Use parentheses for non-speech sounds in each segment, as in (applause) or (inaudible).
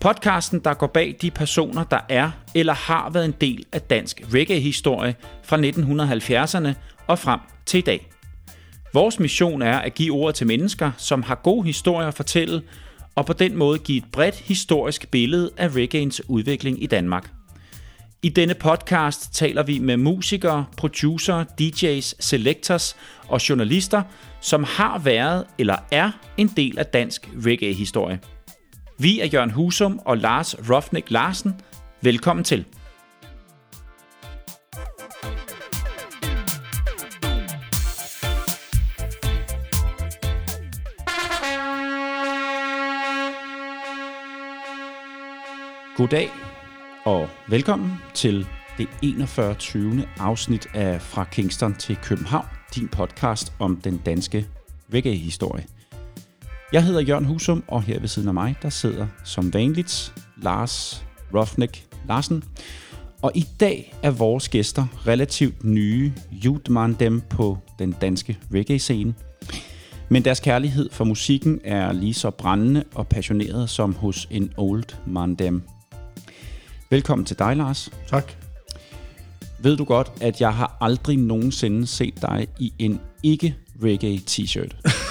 Podcasten, der går bag de personer, der er eller har været en del af dansk reggae-historie fra 1970'erne og frem til i dag. Vores mission er at give ord til mennesker, som har gode historier at fortælle, og på den måde give et bredt historisk billede af reggaeens udvikling i Danmark. I denne podcast taler vi med musikere, producer, DJ's, selectors og journalister, som har været eller er en del af dansk reggae-historie. Vi er Jørgen Husum og Lars Rofnik Larsen. Velkommen til. Goddag og velkommen til det 41. afsnit af Fra Kingston til København, din podcast om den danske reggae-historie. Jeg hedder Jørgen Husum, og her ved siden af mig, der sidder som vanligt Lars Rofnik Larsen. Og i dag er vores gæster relativt nye dem på den danske reggae-scene. Men deres kærlighed for musikken er lige så brændende og passioneret som hos en old man dem. Velkommen til dig, Lars. Tak. Ved du godt, at jeg har aldrig nogensinde set dig i en ikke-reggae t-shirt? (laughs)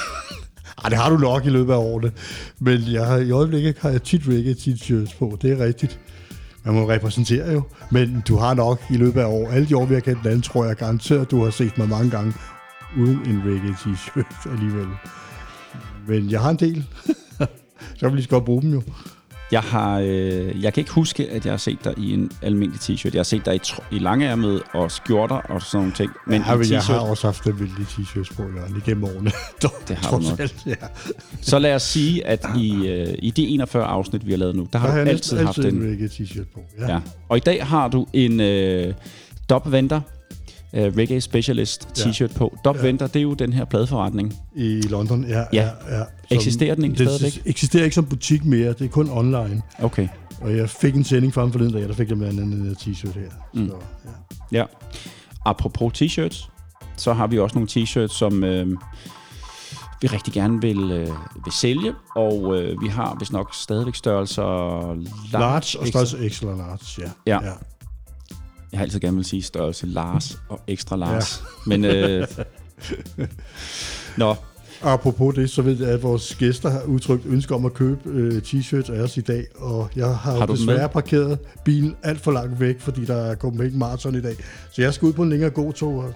Ej, det har du nok i løbet af årene. Men jeg har, i øjeblikket har jeg tit reggae t-shirts på. Det er rigtigt. Man må repræsentere jo. Men du har nok i løbet af år. Alle de år, vi har kendt hinanden, tror jeg garanteret, at du har set mig mange gange uden en reggae t-shirt alligevel. Men jeg har en del. (laughs) Så vil vi lige så godt bruge dem jo. Jeg har, øh, jeg kan ikke huske, at jeg har set dig i en almindelig t-shirt. Jeg har set dig i, i langærmet og skjorter og sådan nogle ting. Men ja, jeg har også haft almindelige t-shirts på, Jørgen, igennem årene. (laughs) det har du nok. ja. Så lad os sige, at i, øh, i de 41 afsnit, vi har lavet nu, der har der du har altid, altid haft en... t-shirt på. Ja. ja. Og i dag har du en øh, Venter uh, Reggae Specialist t-shirt ja. på. Dop ja. Venter, det er jo den her pladeforretning. I London, ja. ja. ja, ja. Eksisterer den ikke stadigvæk? Det eksisterer ikke som butik mere, det er kun online. Okay. Og jeg fik en sending fra ham forleden dag, der fik jeg blandt andet en t-shirt her. Mm. Så, ja. ja. Apropos t-shirts, så har vi også nogle t-shirts, som øh, vi rigtig gerne vil, øh, vil sælge, og øh, vi har vist nok stadigvæk størrelser large, large og størrelse extra large, ja. ja. ja. Jeg har altid gerne vil sige størrelse Lars og ekstra Lars. Ja. (laughs) Men, øh, nå. Apropos det, så ved jeg, at vores gæster har udtrykt ønske om at købe øh, t-shirts af os i dag, og jeg har, har desværre parkeret bilen alt for langt væk, fordi der er Copenhagen Marathon i dag. Så jeg skal ud på en længere god tur,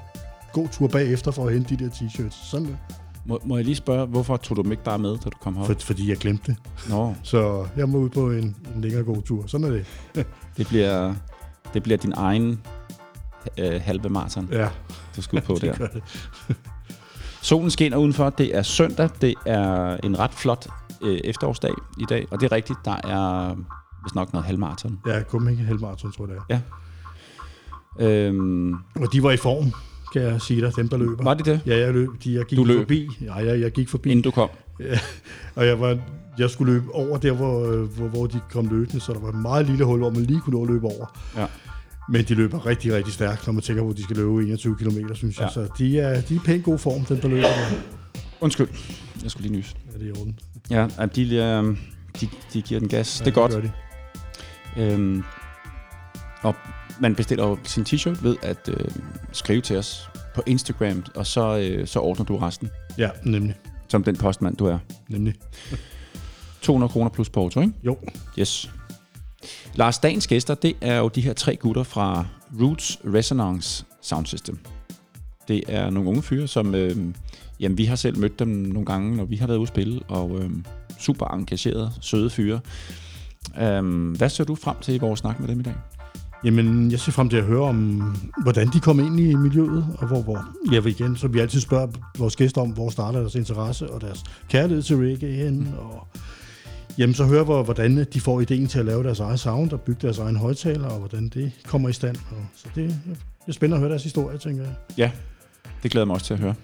god tur bagefter for at hente de der t-shirts. Sådan det. Må, må jeg lige spørge, hvorfor tog du dem ikke bare med, da du kom herop? For, fordi jeg glemte det. Nå. Så jeg må ud på en, en længere god tur. Sådan er det. (laughs) det bliver det bliver din egen øh, halve maraton, ja. du skal ud på (laughs) det der. Det. (laughs) Solen skinner udenfor. Det er søndag. Det er en ret flot øh, efterårsdag i dag. Og det er rigtigt, der er hvis nok noget halvmarathon. Ja, kun ikke halvmarathon, tror jeg det er. Ja. Øhm, og de var i form, kan jeg sige dig, dem der løber. Var det det? Ja, jeg løb. De, jeg gik du løb? forbi. Ja, jeg, jeg gik forbi. Inden du kom? Ja, og jeg, var, jeg skulle løbe over der, hvor, hvor, hvor de kom løbende, så der var et meget lille hul, hvor man lige kunne nå at løbe over. Ja. Men de løber rigtig, rigtig stærkt, når man tænker på, at de skal løbe 21 km, synes jeg. Ja. Så de er, de er pænt god form, den der løber. Undskyld, jeg skulle lige nys. Ja, det er i orden. Ja, de, øh, de, de giver den gas. Ja, det er godt. Det de. Øhm, og man bestiller jo sin t-shirt ved at øh, skrive til os på Instagram, og så, øh, så ordner du resten. Ja, nemlig. Som den postmand, du er. Nemlig. 200 kroner plus porto, ikke? Jo. Yes. Lars, dagens gæster, det er jo de her tre gutter fra Roots Resonance Sound System. Det er nogle unge fyre, som... Øh, jamen, vi har selv mødt dem nogle gange, når vi har været ude at spille, og øh, super engagerede, søde fyre. Øh, hvad ser du frem til i vores snak med dem i dag? Jamen, jeg ser frem til at høre om, hvordan de kom ind i miljøet, og hvor, hvor jeg vil igen, så vi altid spørger vores gæster om, hvor starter deres interesse og deres kærlighed til reggae hen, og jamen så høre, hvor, hvordan de får ideen til at lave deres eget sound og bygge deres egen højtaler, og hvordan det kommer i stand. Og, så det, det er spændende at høre deres historie, tænker jeg. Ja, det glæder jeg mig også til at høre.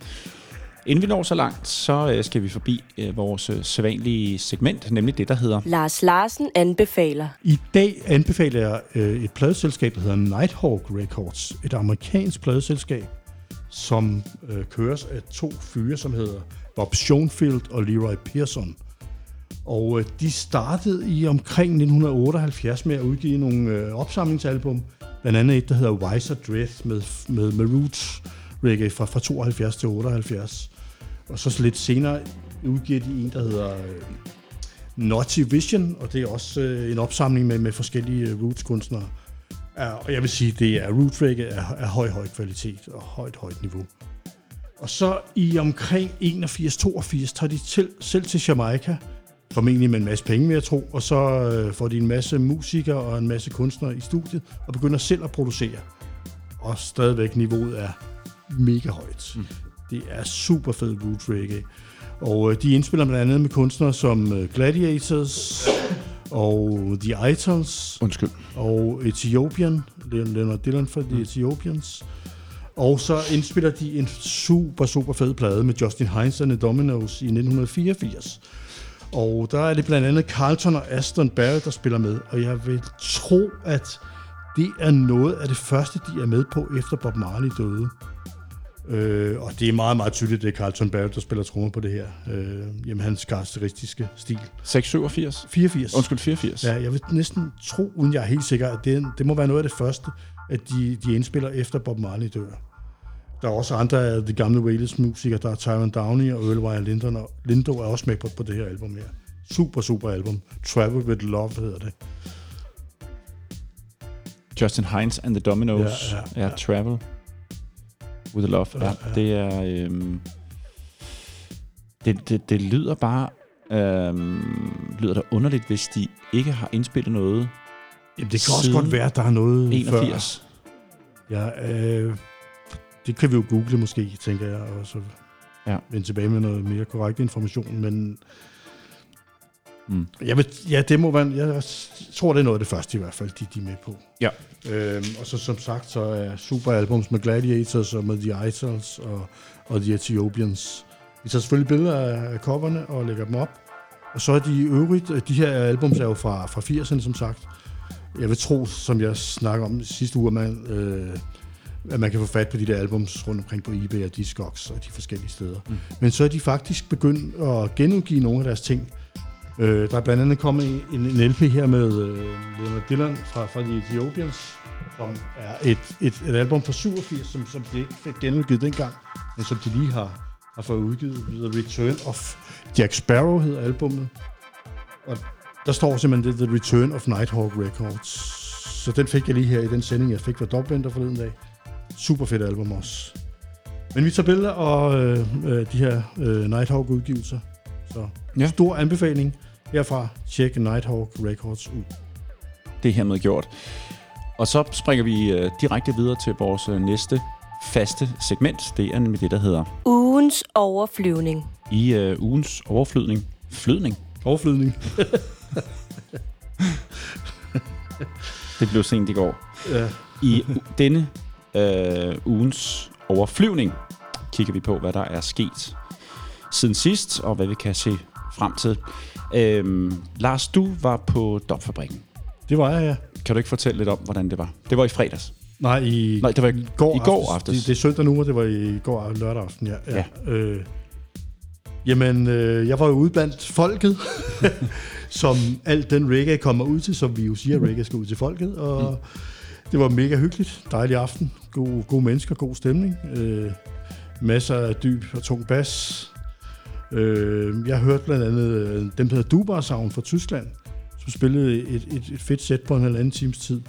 Inden vi når så langt, så øh, skal vi forbi øh, vores øh, sædvanlige segment, nemlig det, der hedder... Lars Larsen anbefaler. I dag anbefaler jeg et pladeselskab, der hedder Nighthawk Records. Et amerikansk pladeselskab, som køres af to fyre, som hedder Bob Schoenfield og Leroy Pearson. Og øh, de startede i omkring 1978 med at udgive nogle øh, opsamlingsalbum. Blandt andet et, der hedder Wiser Dread med, med, med roots reggae fra, fra 72 til 78. Og så lidt senere udgiver de en, der hedder øh, Naughty Vision, og det er også øh, en opsamling med, med forskellige roots-kunstnere. Ja, og jeg vil sige, det er root reggae af, af høj, høj kvalitet og højt, højt niveau. Og så i omkring 81-82 tager de til, selv til Jamaica, formentlig med en masse penge, vil jeg tro, og så øh, får de en masse musikere og en masse kunstnere i studiet, og begynder selv at producere. Og stadigvæk niveauet er mega højt. Mm. Det er super fed root reggae. Og øh, de indspiller blandt andet med kunstnere som øh, Gladiators og The Idols Undskyld. og Ethiopian, Leonard Dylan for The Ethiopians. Og så indspiller de en super, super fed plade med Justin Hines and the Dominoes i 1984. Og der er det blandt andet Carlton og Aston Barrett, der spiller med. Og jeg vil tro, at det er noget af det første, de er med på, efter Bob Marley døde. Øh, og det er meget, meget tydeligt, det er Carlton Barrett, der spiller trommer på det her. Øh, jamen, hans karakteristiske stil. 687? 84. Undskyld, 84. Ja, jeg vil næsten tro, uden jeg er helt sikker, at det, det må være noget af det første, at de, de indspiller efter Bob Marley dør. Der er også andre af de gamle Wales-musikere, der er Tyron Downey og Earl Wire Lindo, og Lindo er også med på, på det her album her. Super, super album. Travel with Love hedder det. Justin Hines and the Dominoes. Ja, ja, ja, ja. Travel with Love. Ja, Ja. Det er... Øhm, det, det, det lyder bare... Øhm, lyder da underligt, hvis de ikke har indspillet noget Jamen, det kan også godt være, at der er noget 81. før. Ja, øh, det kan vi jo google måske, tænker jeg, og så Ja. vende tilbage med noget mere korrekt information, men Mm. jeg, ved, ja, det må være, jeg tror, det er noget af det første i hvert fald, de, de er med på. Ja. Øhm, og så som sagt, så er super albums med Gladiators og med The Idols og, og The Ethiopians. Vi tager selvfølgelig billeder af, af coverne og lægger dem op. Og så er de øvrigt, de her albums er jo fra, fra 80'erne, som sagt. Jeg vil tro, som jeg snakker om sidste uge, man, øh, at man kan få fat på de der albums rundt omkring på eBay og Discogs og de forskellige steder. Mm. Men så er de faktisk begyndt at genudgive nogle af deres ting. Øh, der er blandt andet kommet en, en LP her med øh, Leonard Dylan fra, fra The Ethiopians, som er et, et, et album fra 87, som, som de ikke fik genudgivet dengang, men som de lige har, har fået udgivet. The Return of Jack Sparrow hedder albummet. Og der står simpelthen det, The Return of Nighthawk Records. Så den fik jeg lige her i den sending, jeg fik fra Dubventer forleden dag. Super fedt album også. Men vi tager billeder og øh, øh, de her øh, Nighthawk-udgivelser. Så Ja. stor anbefaling herfra. Tjek Nighthawk Records ud. Det er hermed gjort. Og så springer vi øh, direkte videre til vores øh, næste faste segment. Det er nemlig det, der hedder Ugens overflyvning. i øh, ugens overflydning. Flydning? Overflydning. (laughs) Det blev sent i går. Ja. I denne (laughs) øh, ugens overflyvning kigger vi på, hvad der er sket siden sidst, og hvad vi kan se frem til. Øhm, Lars, du var på Dopfabrikken. Det var jeg, ja. Kan du ikke fortælle lidt om, hvordan det var? Det var i fredags. Nej, i, Nej, det var i går, i går aftes. Det, det er søndag nu, og det var i går lørdag aften, ja. Ja. Øh, jamen, øh, jeg var jo ude blandt folket, (laughs) som alt den reggae kommer ud til, som vi jo siger, at reggae skal ud til folket, og mm. det var mega hyggeligt. Dejlig aften. God, gode mennesker, god stemning. Øh, masser af dyb og tung bas. Øh, jeg hørte blandt andet øh, dem, der hedder Dubar Sound fra Tyskland, som spillede et, et, et fedt sæt på en halvanden times tid.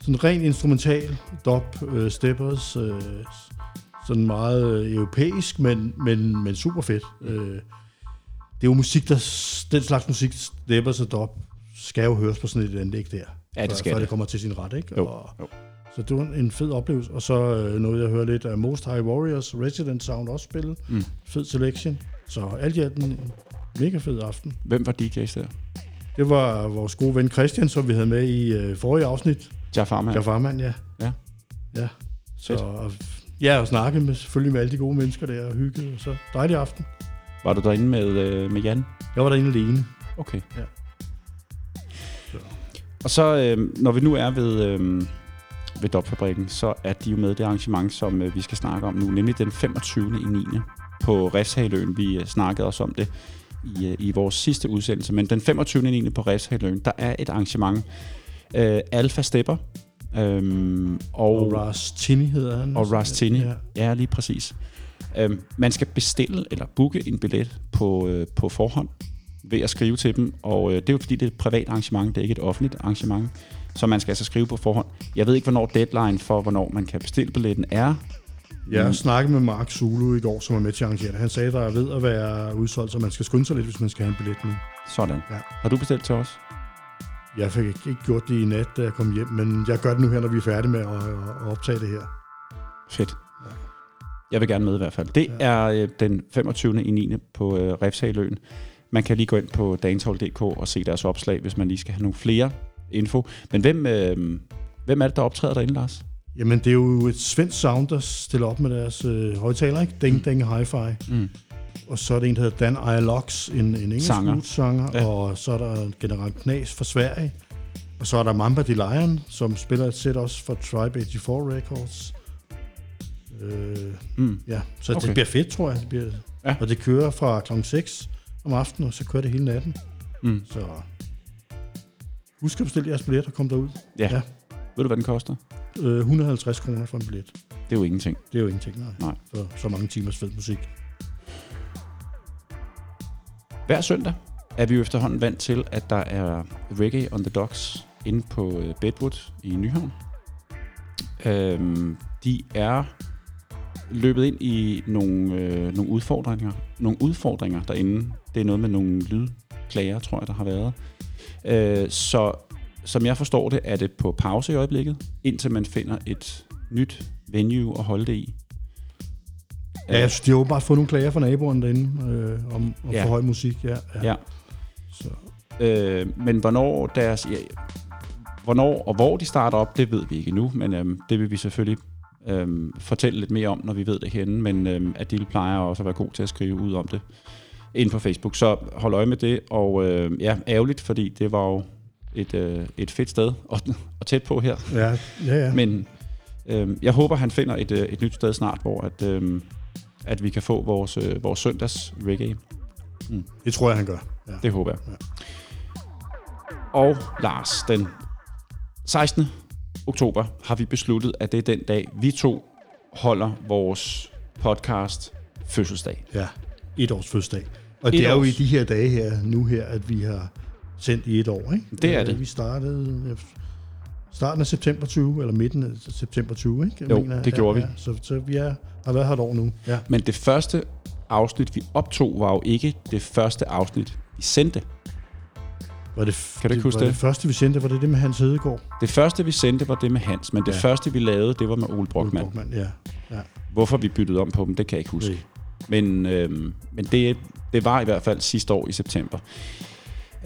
Sådan ren instrumental, dub, øh, steppers, øh, sådan meget øh, europæisk, men, men, men super fedt. Øh, det er jo musik, der, den slags musik, steppers og dub, skal jo høres på sådan et anlæg der. Ja, det før- skal før det. det kommer til sin ret, ikke? Jo, Og, jo. Så det var en fed oplevelse. Og så øh, noget, jeg hører lidt af Most High Warriors, Resident Sound også spille. Mm. Fed selection. Så alt i alt en mega fed aften. Hvem var DJ's der? Det var vores gode ven Christian, som vi havde med i øh, forrige afsnit. Jeff Farman. Ja, ja. Ja. Så, og, ja, og snakke med, selvfølgelig med alle de gode mennesker der, og hygge, og så dejlig aften. Var du derinde med, øh, med Jan? Jeg var derinde alene. Okay. Ja. Så. Og så, øh, når vi nu er ved, øh, ved Dopfabrikken, så er de jo med det arrangement, som øh, vi skal snakke om nu, nemlig den 25. i 9. på Refshaløen. Vi øh, snakkede også om det i, øh, i vores sidste udsendelse, men den 25. i 9. på Refshaløen, der er et arrangement, øh, Alpha Stepper, øhm, og, Og Ras Tini hedder han. og Ras Tini. Ja. Ja, lige præcis. Øhm, man skal bestille eller booke en billet på, øh, på forhånd ved at skrive til dem, og øh, det er jo fordi, det er et privat arrangement, det er ikke et offentligt arrangement, så man skal altså skrive på forhånd. Jeg ved ikke, hvornår deadline for, hvornår man kan bestille billetten er. Jeg mm. snakkede med Mark Zulu i går, som var med til at arrangere det. Han sagde, der er ved at være udsolgt, så man skal skynde sig lidt, hvis man skal have en billet nu. Sådan. Ja. Har du bestilt til os? Jeg fik ikke gjort det i nat, da jeg kom hjem, men jeg gør det nu her, når vi er færdige med at, at optage det her. Fedt. Jeg vil gerne med i hvert fald. Det ja. er øh, den 25. i 9. på øh, Refshaløen. Man kan lige gå ind på dagenshol.dk og se deres opslag, hvis man lige skal have nogle flere info. Men hvem, øh, hvem er det, der optræder derinde, Lars? Jamen, det er jo et svensk sound, der stiller op med deres øh, højtaler, ikke? Ding Ding Hi-Fi. Mm. Og så er der en, der hedder Dan Ayalox, en, en engelsk Sanger. sanger. Ja. Og så er der general Knas fra Sverige. Og så er der Mamba de Lion, som spiller et sæt også for Tribe 84 Records. Øh, Mm. ja, så okay. Det bliver fedt, tror jeg. Det bliver, ja. Og det kører fra kl. 6 om aftenen, og så kører det hele natten. Mm. Så husk at bestille jeres billet og kom derud. Ja. Ja. Ved du, hvad den koster? Øh, 150 kroner for en billet. Det er jo ingenting. Det er jo ingenting, nej. Nej. For så mange timers fed musik. Hver søndag er vi jo efterhånden vant til, at der er Reggae on the Docks inde på øh, Bedwood i Nyhavn. Øhm, de er løbet ind i nogle, øh, nogle udfordringer. Nogle udfordringer derinde. Det er noget med nogle lydklager, tror jeg, der har været. Øh, så som jeg forstår det, er det på pause i øjeblikket, indtil man finder et nyt venue at holde det i. Ja, jeg synes, de har åbenbart fået nogle klager fra naboerne derinde øh, om, om Ja. for høj musik. Ja, ja. Ja. Så, Øh, men hvornår deres... Ja, hvornår og hvor de starter op, det ved vi ikke endnu, men øhm, det vil vi selvfølgelig øhm, fortælle lidt mere om, når vi ved det henne. Men øhm, Adil plejer også at være god til at skrive ud om det ind på Facebook. Så hold øje med det, og øh, ja, ærgerligt, fordi det var jo et, øh, et fedt sted og, og tæt på her. ja, ja, ja. Men øh, jeg håber, han finder et, øh, et nyt sted snart, hvor at, øh, at vi kan få vores, øh, vores søndags reggae. det tror jeg, han gør. Ja. Det håber jeg. Og Lars, den 16. oktober har vi besluttet, at det er den dag, vi to holder vores podcast fødselsdag. ja, et års fødselsdag. Og Et det er jo i de her dage her, nu her, at vi har sendt i et år, ikke? Det er Øh, det. Vi startede starten af september 20, eller midten af september 20, ikke? Jeg Jo, det gjorde vi. Ja, så, så vi er, har været her et år nu. Ja. Men det første afsnit, vi optog, var jo ikke det første afsnit, vi sendte. Var det, Kan du det, huske var det? det første, vi sendte, var det det med Hans Hedegaard? Det første, vi sendte, var det med Hans, men det Ja. første, vi lavede, det var med Ole Brockmann. Brockmann, ja. ja. Hvorfor vi byttede om på dem, det kan jeg ikke huske. Det. Men, øhm, men det, det var i hvert fald sidste år i september.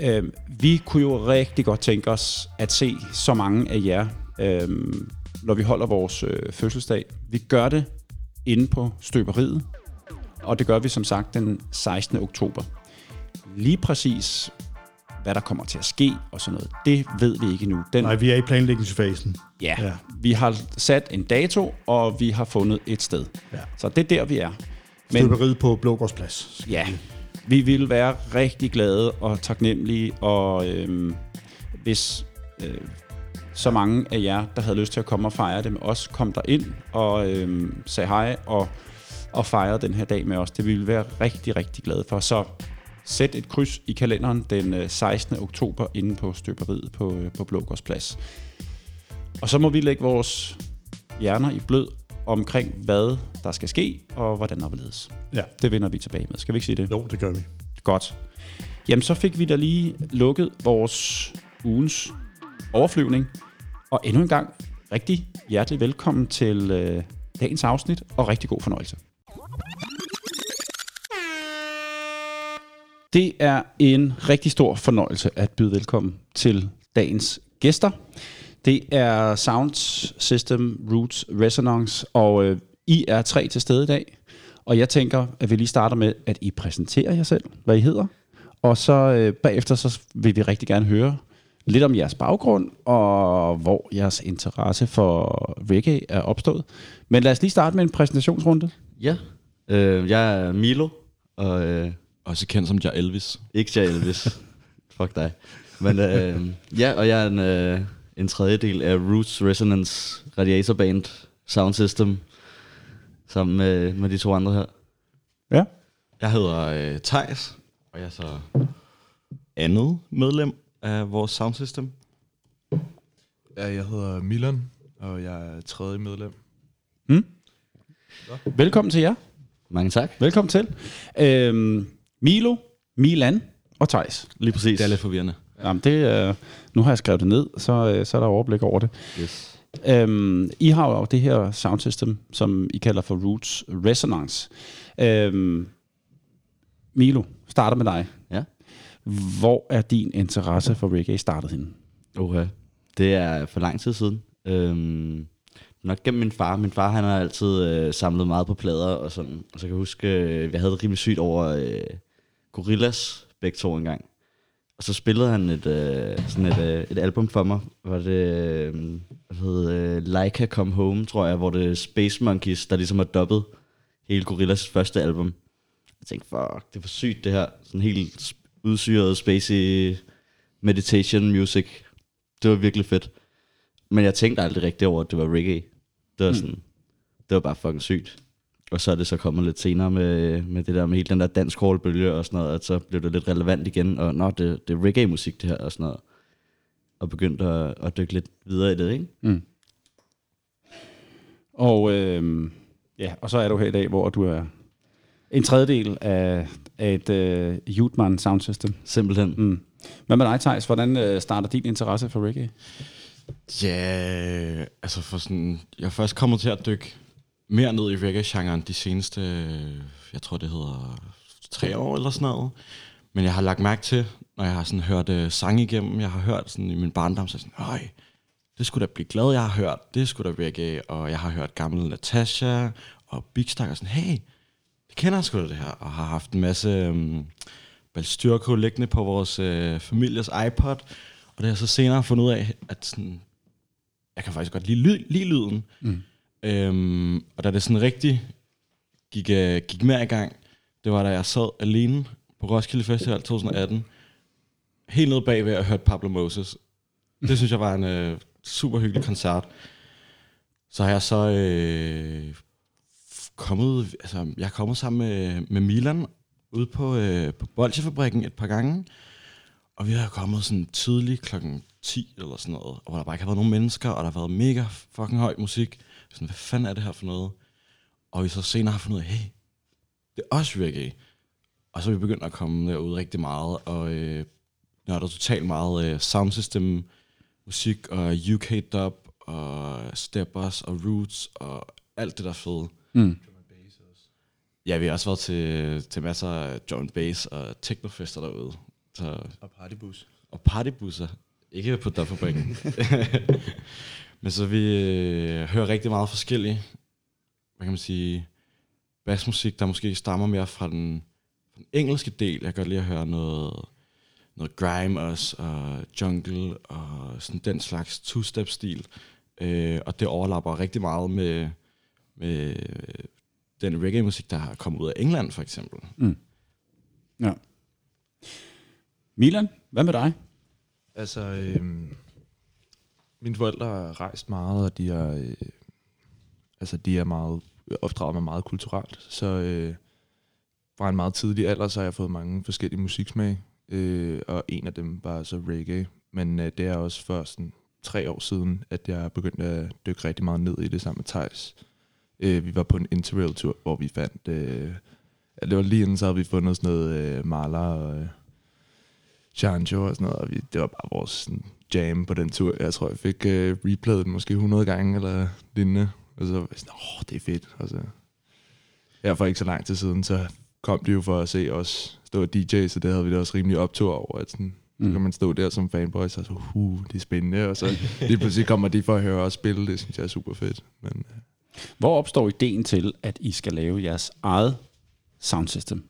Øhm, vi kunne jo rigtig godt tænke os at se så mange af jer, øhm, når vi holder vores øh, fødselsdag. Vi gør det inde på støberiet, og det gør vi som sagt den 16. oktober. Lige præcis, hvad der kommer til at ske og sådan noget, det ved vi ikke endnu. Den, Nej, vi er i planlægningsfasen. ja, ja. vi har sat en dato, og vi har fundet et sted. Ja. Så det er der, vi er. Men, Støberiet på Blågårdsplads. Ja, vi ville være rigtig glade og taknemmelige, og øhm, hvis øh, så mange af jer, der havde lyst til at komme og fejre det med os, kom der ind og øhm, sagde hej og, og fejrede den her dag med os. Det ville vi være rigtig, rigtig glade for. Så sæt et kryds i kalenderen den øh, 16. oktober inde på støberiet på, øh, på Blågårdsplads. Og så må vi lægge vores hjerner i blød omkring, hvad der skal ske, og hvordan der ledes. Ja. Det vender vi tilbage med. Skal vi ikke sige det? Jo, det gør vi. Godt. Jamen, så fik vi da lige lukket vores ugens overflyvning. Og endnu en gang rigtig hjertelig velkommen til øh, dagens afsnit, og rigtig god fornøjelse. Det er en rigtig stor fornøjelse at byde velkommen til dagens gæster. Det er Sound System Roots Resonance, og øh, I er tre til stede i dag. Og jeg tænker, at vi lige starter med, at I præsenterer jer selv, hvad I hedder. Og så øh, bagefter så vil vi rigtig gerne høre lidt om jeres baggrund, og hvor jeres interesse for reggae er opstået. Men lad os lige starte med en præsentationsrunde. Ja, øh, jeg er Milo, og øh, Også kendt som jeg Elvis. ikke jeg Elvis. (laughs) Fuck dig. Men øh, ja, og jeg er en, øh, en tredjedel af Roots Resonance Radiator Band Sound System, sammen med, med de to andre her. Ja. Jeg hedder øh, Thijs, og jeg er så andet medlem af vores soundsystem. Ja, jeg hedder Milan, og jeg er tredje medlem. Velkommen til jer. Mange tak. Velkommen til. Øhm, Milo, Milan og Tejs. Lige præcis. Det er lidt forvirrende. Jamen, det, øh, nu har jeg skrevet det ned, så, øh, så er der overblik over det. Yes. Øhm, I har jo det her sound system, som I kalder for Roots Resonance. Øhm, Milo, starter med dig. Ja. Hvor er din interesse for reggae startet henne? Okay. Det er for lang tid siden. Øhm, nok gennem min far. Min far han har altid øh, samlet meget på plader og sådan. Og så kan jeg huske, øh, jeg havde det rimelig sygt over øh, Gorillas begge to engang. Og så spillede han et, øh, sådan et, øh, et album for mig, hvor det øh, hed, øh, Leica Come Home, tror jeg, hvor det er Space Monkeys, der ligesom har dobbet hele Gorillas første album. Jeg tænkte, fuck, det er for sygt det her. Sådan helt udsyret, spacey meditation music. Det var virkelig fedt. Men jeg tænkte aldrig rigtigt over, at det var reggae. Det var sådan, det var bare fucking sygt. Og så er det så kommet lidt senere med, med det der med hele den der dansk bølge og sådan noget, at så blev det lidt relevant igen, og nå, det, det er reggae-musik det her og sådan noget. Og begyndte at, at dykke lidt videre i det, ikke? Og, øhm, ja, og så er du her i dag, hvor du er en tredjedel af, af et øh, Jutman sound system. Simpelthen. Mm. Hvad med dig, Thijs? Hvordan øh, starter din interesse for reggae? Ja, altså for sådan... Jeg først kommet til at dykke mere ned i reggae-genren de seneste, jeg tror det hedder tre år eller sådan noget. Men jeg har lagt mærke til, når jeg har sådan hørt øh, sang igennem, jeg har hørt sådan i min barndom, så er sådan, nej, det skulle da blive glad, jeg har hørt, det skulle da virke, og jeg har hørt gammel Natasha og Big Stack, og sådan, hey, det kender jeg sgu da det her, og har haft en masse øhm, Balstyrko liggende på vores øh, families iPod, og det har jeg så senere fundet ud af, at sådan, jeg kan faktisk godt lide, lide lyden. Mm. Øhm, og da det sådan rigtig gik, uh, gik mere i gang, det var da jeg sad alene på Roskilde Festival 2018, helt nede bagved og hørte Pablo Moses. Det synes jeg var en uh, super hyggelig koncert. Så har jeg så øh, kommet, altså jeg er kommet sammen med, med Milan ude på, øh, på Bolsjefabrikken et par gange, og vi har kommet sådan tidligt klokken 10 eller sådan noget, og hvor der bare ikke har været nogen mennesker, og der har været mega fucking høj musik. Sådan, hvad fanden er det her for noget? Og vi så senere har fundet ud af, hey, det er også reggae. Og så er vi begyndt at komme derud rigtig meget, og øh, nørder totalt meget øh, sound system, musik og UK dub, og steppers og roots, og alt det der fede. Mm. Ja, vi har også været til, til masser af John Bass og technofester derude. Så, Og partybus. og partybusser. Ikke på dubfabrikken. (laughs) Men så vi øh, hører rigtig meget forskelligt, hvad kan man sige, bassmusik, der måske stammer mere fra den, fra den engelske del. Jeg kan godt lide at høre noget, noget grime også, og jungle, og sådan den slags two-step-stil. Øh, og det overlapper rigtig meget med, med den reggae-musik, der har kommet ud af England, for eksempel. Ja. Milan, hvad med dig? Altså, øhm, mine forældre har rejst meget, og de er, øh, altså, de er meget, opdraget mig meget kulturelt. Så øh, fra en meget tidlig alder, så har jeg fået mange forskellige musiksmag. Øh, og en af dem var så reggae. Men øh, det er også først sådan, tre år siden, at jeg begyndte at dykke rigtig meget ned i det sammen med Thijs. Øh, vi var på en interrail-tur, hvor vi fandt... Øh, ja, det var lige inden, så havde vi fundet sådan noget øh, maler og... Øh, Chancho og sådan noget, og vi, det var bare vores sådan, jam på den tur. Jeg tror, jeg fik øh, replayet den måske 100 gange eller lignende, og så var jeg sådan, åh, det er fedt. Og så, her for ikke så lang tid siden, så kom de jo for at se os stå og DJ, så det havde vi da også rimelig optur over, at sådan, mm. så kan man stå der som fanboy, og så, uh, det er spændende, og så lige pludselig kommer de for at høre os spille, det synes jeg er super fedt. Men, øh, Hvor opstår ideen til, at I skal lave jeres eget soundsystem?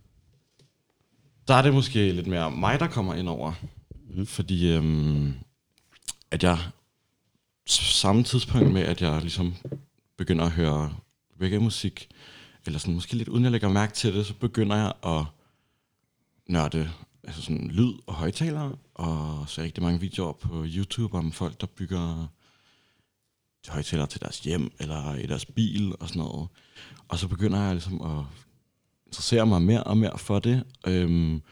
Der er det måske lidt mere mig, der kommer ind over. Mm. Fordi øhm, at jeg samme tidspunkt med, at jeg ligesom begynder at høre reggae-musik, eller sådan måske lidt uden jeg lægger mærke til det, så begynder jeg at nørde altså sådan lyd og højtalere, og så rigtig mange videoer på YouTube om folk, der bygger højtalere til deres hjem, eller i deres bil og sådan noget. Og så begynder jeg ligesom at interessere mig mere og mere for det. Øhm,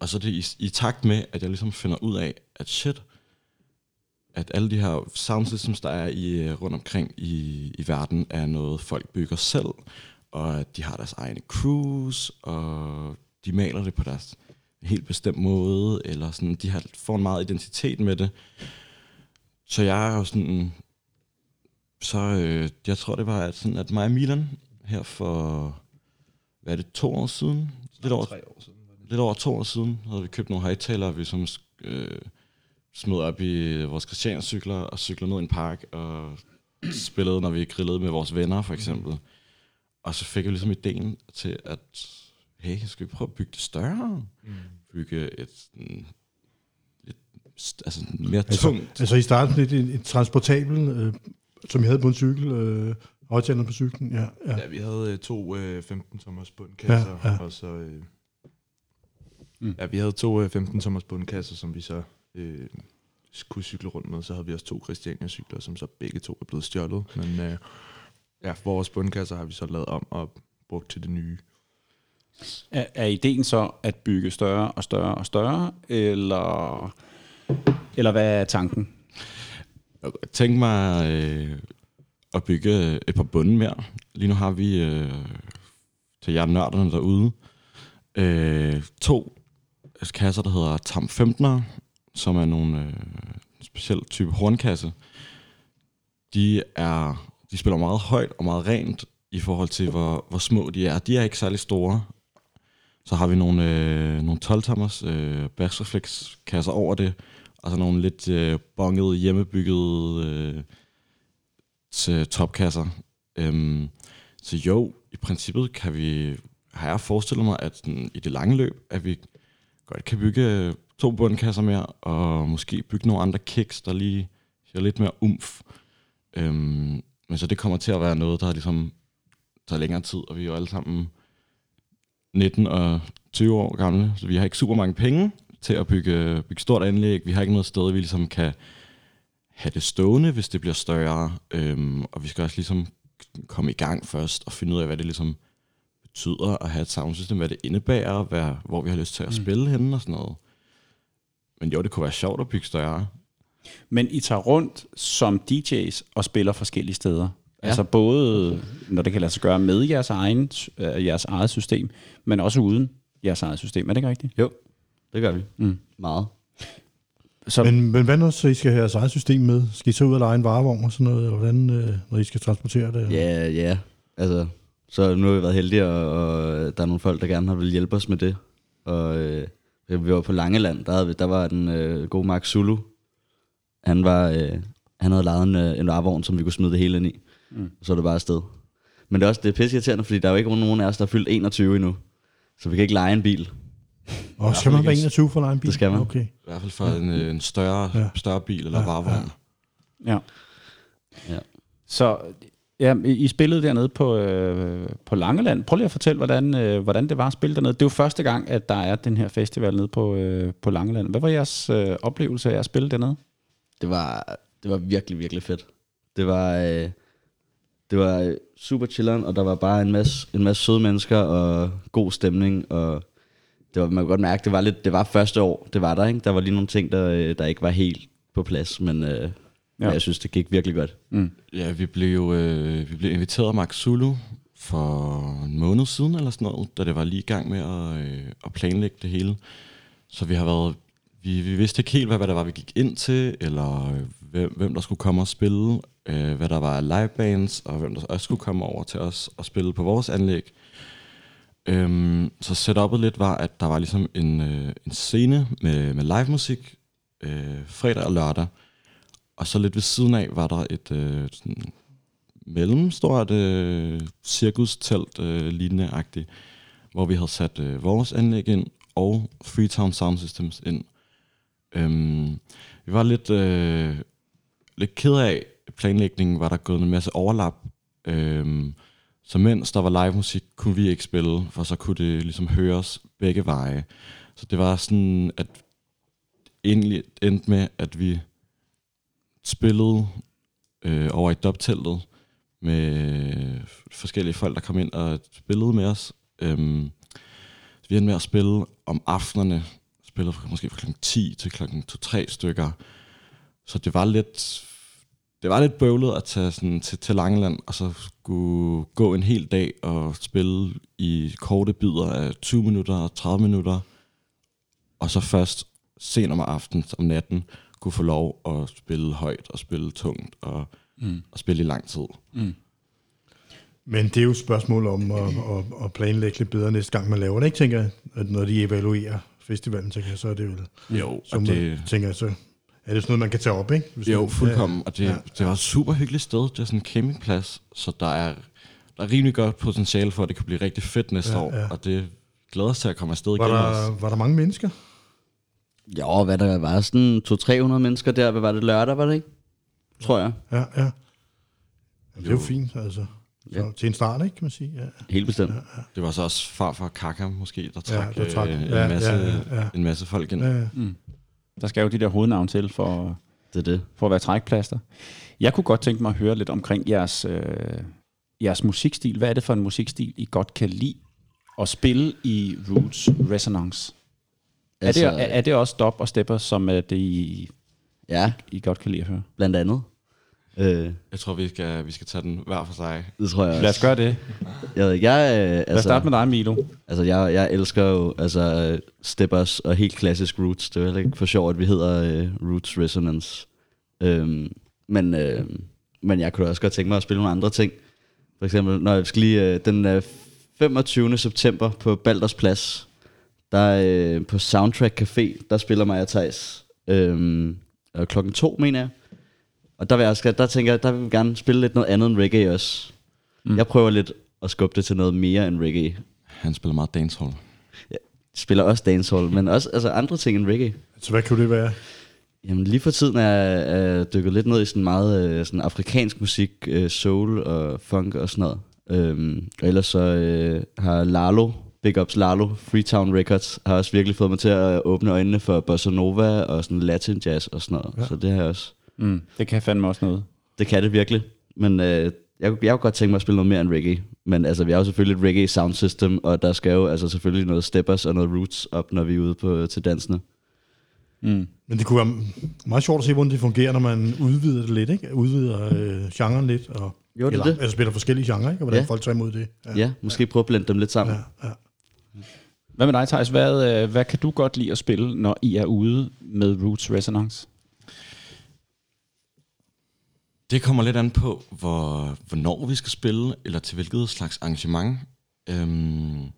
og så er det i, i takt med, at jeg ligesom finder ud af, at shit, at alle de her sound systems, der er i, øh, rundt omkring i, i verden, er noget, folk bygger selv, og at de har deres egne crews, og de maler det på deres helt bestemt måde, eller sådan, de har, får en meget identitet med det. Så jeg er jo sådan, så øh, jeg tror det var at, sådan, at mig og Milan her for, hvad er det, to år siden? Lidt over, tre år siden. Var det. lidt over to år siden havde vi købt nogle højtalere, vi som øh, smed op i vores Christianscykler og cyklede ned i en park og spillede, når vi grillede med vores venner for eksempel. Og så fik jeg ligesom ideen til, at hey, skal vi prøve at bygge det større? Mm. Bygge et sådan, lidt, altså mere Altså, tungt. altså i starten lidt en, en transportabel, øh, som jeg havde på en cykel, øh, højtalerne på cyklen, ja. ja. Ja, vi havde øh, to øh, 15-tommers bundkasser, Ja, ja. og så... Øh, Mm. Ja, vi havde to øh, 15-tommers bundkasser, som vi så øh, kunne cykle rundt med. Så havde vi også to Christiania-cykler, som så begge to er blevet stjålet. Men øh, ja, vores bundkasser har vi så lavet om og brugt til det nye. Er, er ideen så at bygge større og større og større, eller, eller hvad er tanken? Tænke mig øh, at bygge øh, et par bunde mere. Lige nu har vi øh, til jer nørderne derude øh, to øh, kasser, der hedder Tam 15'er, som er nogle øh, specielle type hornkasse. De er de spiller meget højt og meget rent i forhold til, hvor, hvor små de er. De er ikke særlig store. Så har vi nogle, øh, nogle 12-tommers øh, bassreflekskasser over det, og så nogle lidt øh, bongede, hjemmebyggede øh, til topkasser. Øhm, så jo, i princippet kan vi, har jeg forestillet mig, at sådan, i det lange løb, at vi godt kan bygge øh, to bundkasser mere, og måske bygge nogle andre kicks, der lige giver lidt mere umf. Øhm, men så det kommer til at være noget, der ligesom tager længere tid, og vi er jo alle sammen 19 og 20 år gamle, så vi har ikke super mange penge til at bygge, bygge stort anlæg. Vi har ikke noget sted, vi ligesom kan have det stående, hvis det bliver større. Øhm, og vi skal også ligesom komme i gang først og finde ud af, hvad det ligesom betyder at have et soundsystem, hvad det indebærer, hvad, hvor vi har lyst til at Mm. spille henne og sådan noget. Men jo, det kunne være sjovt at bygge større. Men I tager rundt som DJ's og spiller forskellige steder. Ja. Altså både, når det kan lade sig gøre med jeres, egen, øh, jeres eget system, men også uden jeres eget system. Er det ikke rigtigt? Jo, det gør vi. Mm. Meget. Så, Men, men hvad når så I skal have jeres eget system med? Skal I så ud og lege en varevogn og sådan noget? Hvordan, øh, når I skal transportere det? Ja, ja. Altså, så nu har vi været heldige, og, og der er nogle folk, der gerne har vil hjælpe os med det. Og øh, vi var på Langeland, der, havde vi, der var den øh, gode Mark Zulu. Han, var, øh, han havde lavet en, øh, en varevogn, som vi kunne smide det hele ind i. Mm. Så er det bare afsted. Men det er også det er pisse irriterende, fordi der er jo ikke nogen af os, der er fyldt 21 endnu. Så vi kan ikke lege en bil. Og skal man være 21 for at lege en bil? Det skal man. Okay. I hvert fald for en, øh, en større, Ja. større bil eller Ja, ja, varevogn. ja. ja. Ja. Så ja, I spillede dernede på, øh, på Langeland. Prøv lige at fortælle, hvordan, øh, hvordan det var at spille dernede. Det er jo første gang, at der er den her festival nede på, øh, på Langeland. Hvad var jeres øh, oplevelse af at spille dernede? Det var, det var virkelig, virkelig fedt. Det var, øh, det var super chilleren, og der var bare en masse, en masse søde mennesker og god stemning, og det var, man kunne godt mærke, det var lidt, det var første år, det var der, ikke? Der var lige nogle ting, der, øh, der ikke var helt på plads, men øh, Ja. jeg synes, det gik virkelig godt. Mm. Ja, vi blev, øh, vi blev inviteret af Max Zulu for en måned siden eller sådan noget, da det var lige i gang med at, øh, at planlægge det hele. Så vi har været, vi, vi vidste ikke helt, hvad, hvad der var, vi gik ind til, eller øh, hvem, hvem der skulle komme og spille, øh, hvad der var af livebands, og hvem der også skulle komme over til os og spille på vores anlæg. Øhm, så setupet lidt var, at der var ligesom en, øh, en scene med, med live musik øh, fredag og lørdag. Og så lidt ved siden af var der et øh, sådan mellemstort øh, cirkustelt øh, lignende agtigt, hvor vi havde sat øh, vores anlæg ind og Freetown Sound Systems ind. Øhm, vi var lidt, øh, lidt ked af planlægningen, var der gået en masse overlap. Øhm, så mens der var live musik, kunne vi ikke spille, for så kunne det ligesom høres begge veje. Så det var sådan, at egentlig endte med, at vi spillede øh, over i dubteltet med forskellige folk, der kom ind og spillede med os. Øhm, så vi endte med at spille om aftenerne, spillede fra, måske fra kl. 10 til kl. 2-3 stykker. Så det var lidt det var lidt bøvlet at tage sådan til, til Langeland, og så skulle gå en hel dag og spille i korte bidder af 20 minutter og 30 minutter, og så først sent om aftenen, om natten, kunne få lov at spille højt og spille tungt og, mm. og spille i lang tid. Mm. Men det er jo et spørgsmål om at, at, at planlægge lidt bedre næste gang, man laver det, ikke? Tænker jeg, at når de evaluerer festivalen, tænker jeg, så er det vel... Jo, så og det... det, tænker jeg, så er det sådan noget, man kan tage op, ikke? Hvis jo man- fuldkommen, og det, Ja. ja. det var et super hyggeligt sted. Det er sådan en campingplads, så der er, der er rimelig godt potentiale for, at det kan blive rigtig fedt næste Ja, år, ja. og det glæder os til at komme afsted Var igen der, også. var der mange mennesker? Jo, hvad der var sådan 200-300 mennesker der, hvad var det lørdag, var det ikke? Tror jeg. Ja, ja. Jamen, det er jo fint, altså. Så, Ja. Til en start, ikke, kan man sige. Ja. Helt bestemt. Det var så også far for Kaka måske, der trak, der trak- øh, en, ja, masse, ja, ja, ja. en masse folk ind. Ja, ja. Der skal jo de der hovednavn til for, Det er det. for at være trækplaster. Jeg kunne godt tænke mig at høre lidt omkring jeres, øh, jeres musikstil. Hvad er det for en musikstil, I godt kan lide at spille i Roots Resonance? Altså, er, det, er, er det også dub og stepper, som er det, I, Ja, I godt kan lide at høre? blandt andet. Øh, Jeg tror, vi skal, vi skal tage den hver for sig. det tror jeg også. Lad os gøre det. Jeg, ved jeg, øh, Lad os altså, starte med dig, Milo. altså, jeg, jeg elsker jo altså, øh, steppers og helt klassisk roots. Det er jo heller ikke for sjovt, at vi hedder øh, Roots Resonance. Øhm, men, øh, men jeg kunne også godt tænke mig at spille nogle andre ting. For eksempel, når jeg skal lige, øh, den øh, 25. september på Balders Plads, der øh, på Soundtrack Café, der spiller mig og Thijs. Øhm, klokken to, mener jeg. Og der, vil jeg også, der tænker jeg, der vil vi gerne spille lidt noget andet end reggae også. Mm. Jeg prøver lidt at skubbe det til noget mere end reggae. Han spiller meget dancehall. Spiller også dancehall, men også altså andre ting end reggae. Så hvad kunne det være? Jamen lige for tiden er jeg dykket lidt ned i sådan meget øh, sådan afrikansk musik, øh, soul og funk og sådan noget. Øhm, og ellers så øh, har Lalo, Big Ups Lalo, Freetown Records, har også virkelig fået mig til at åbne øjnene for bossa nova og sådan latin jazz og sådan noget. Ja. Så det har jeg også. Mm, det kan fandme også noget. Det kan det virkelig. Men øh, jeg, jeg kunne godt tænke mig at spille noget mere end reggae. Men altså, vi har jo selvfølgelig et reggae sound system, og der skal jo altså selvfølgelig noget steppers og noget roots op, når vi er ude på, til dansene. Mm. Men det kunne være meget sjovt at se, hvordan det fungerer, når man udvider det lidt, ikke? Udvider øh, genren lidt, og Jo, det er eller, det. altså spiller forskellige genrer, ikke? Og hvordan Ja. folk tager imod det. Ja, ja måske prøve at blende dem lidt sammen. ja, ja. Hvad med dig, Thijs? Hvad, øh, hvad kan du godt lide at spille, når I er ude med Roots Resonance? Det kommer lidt an på, hvor, hvornår vi skal spille, eller til hvilket slags arrangement. Øhm,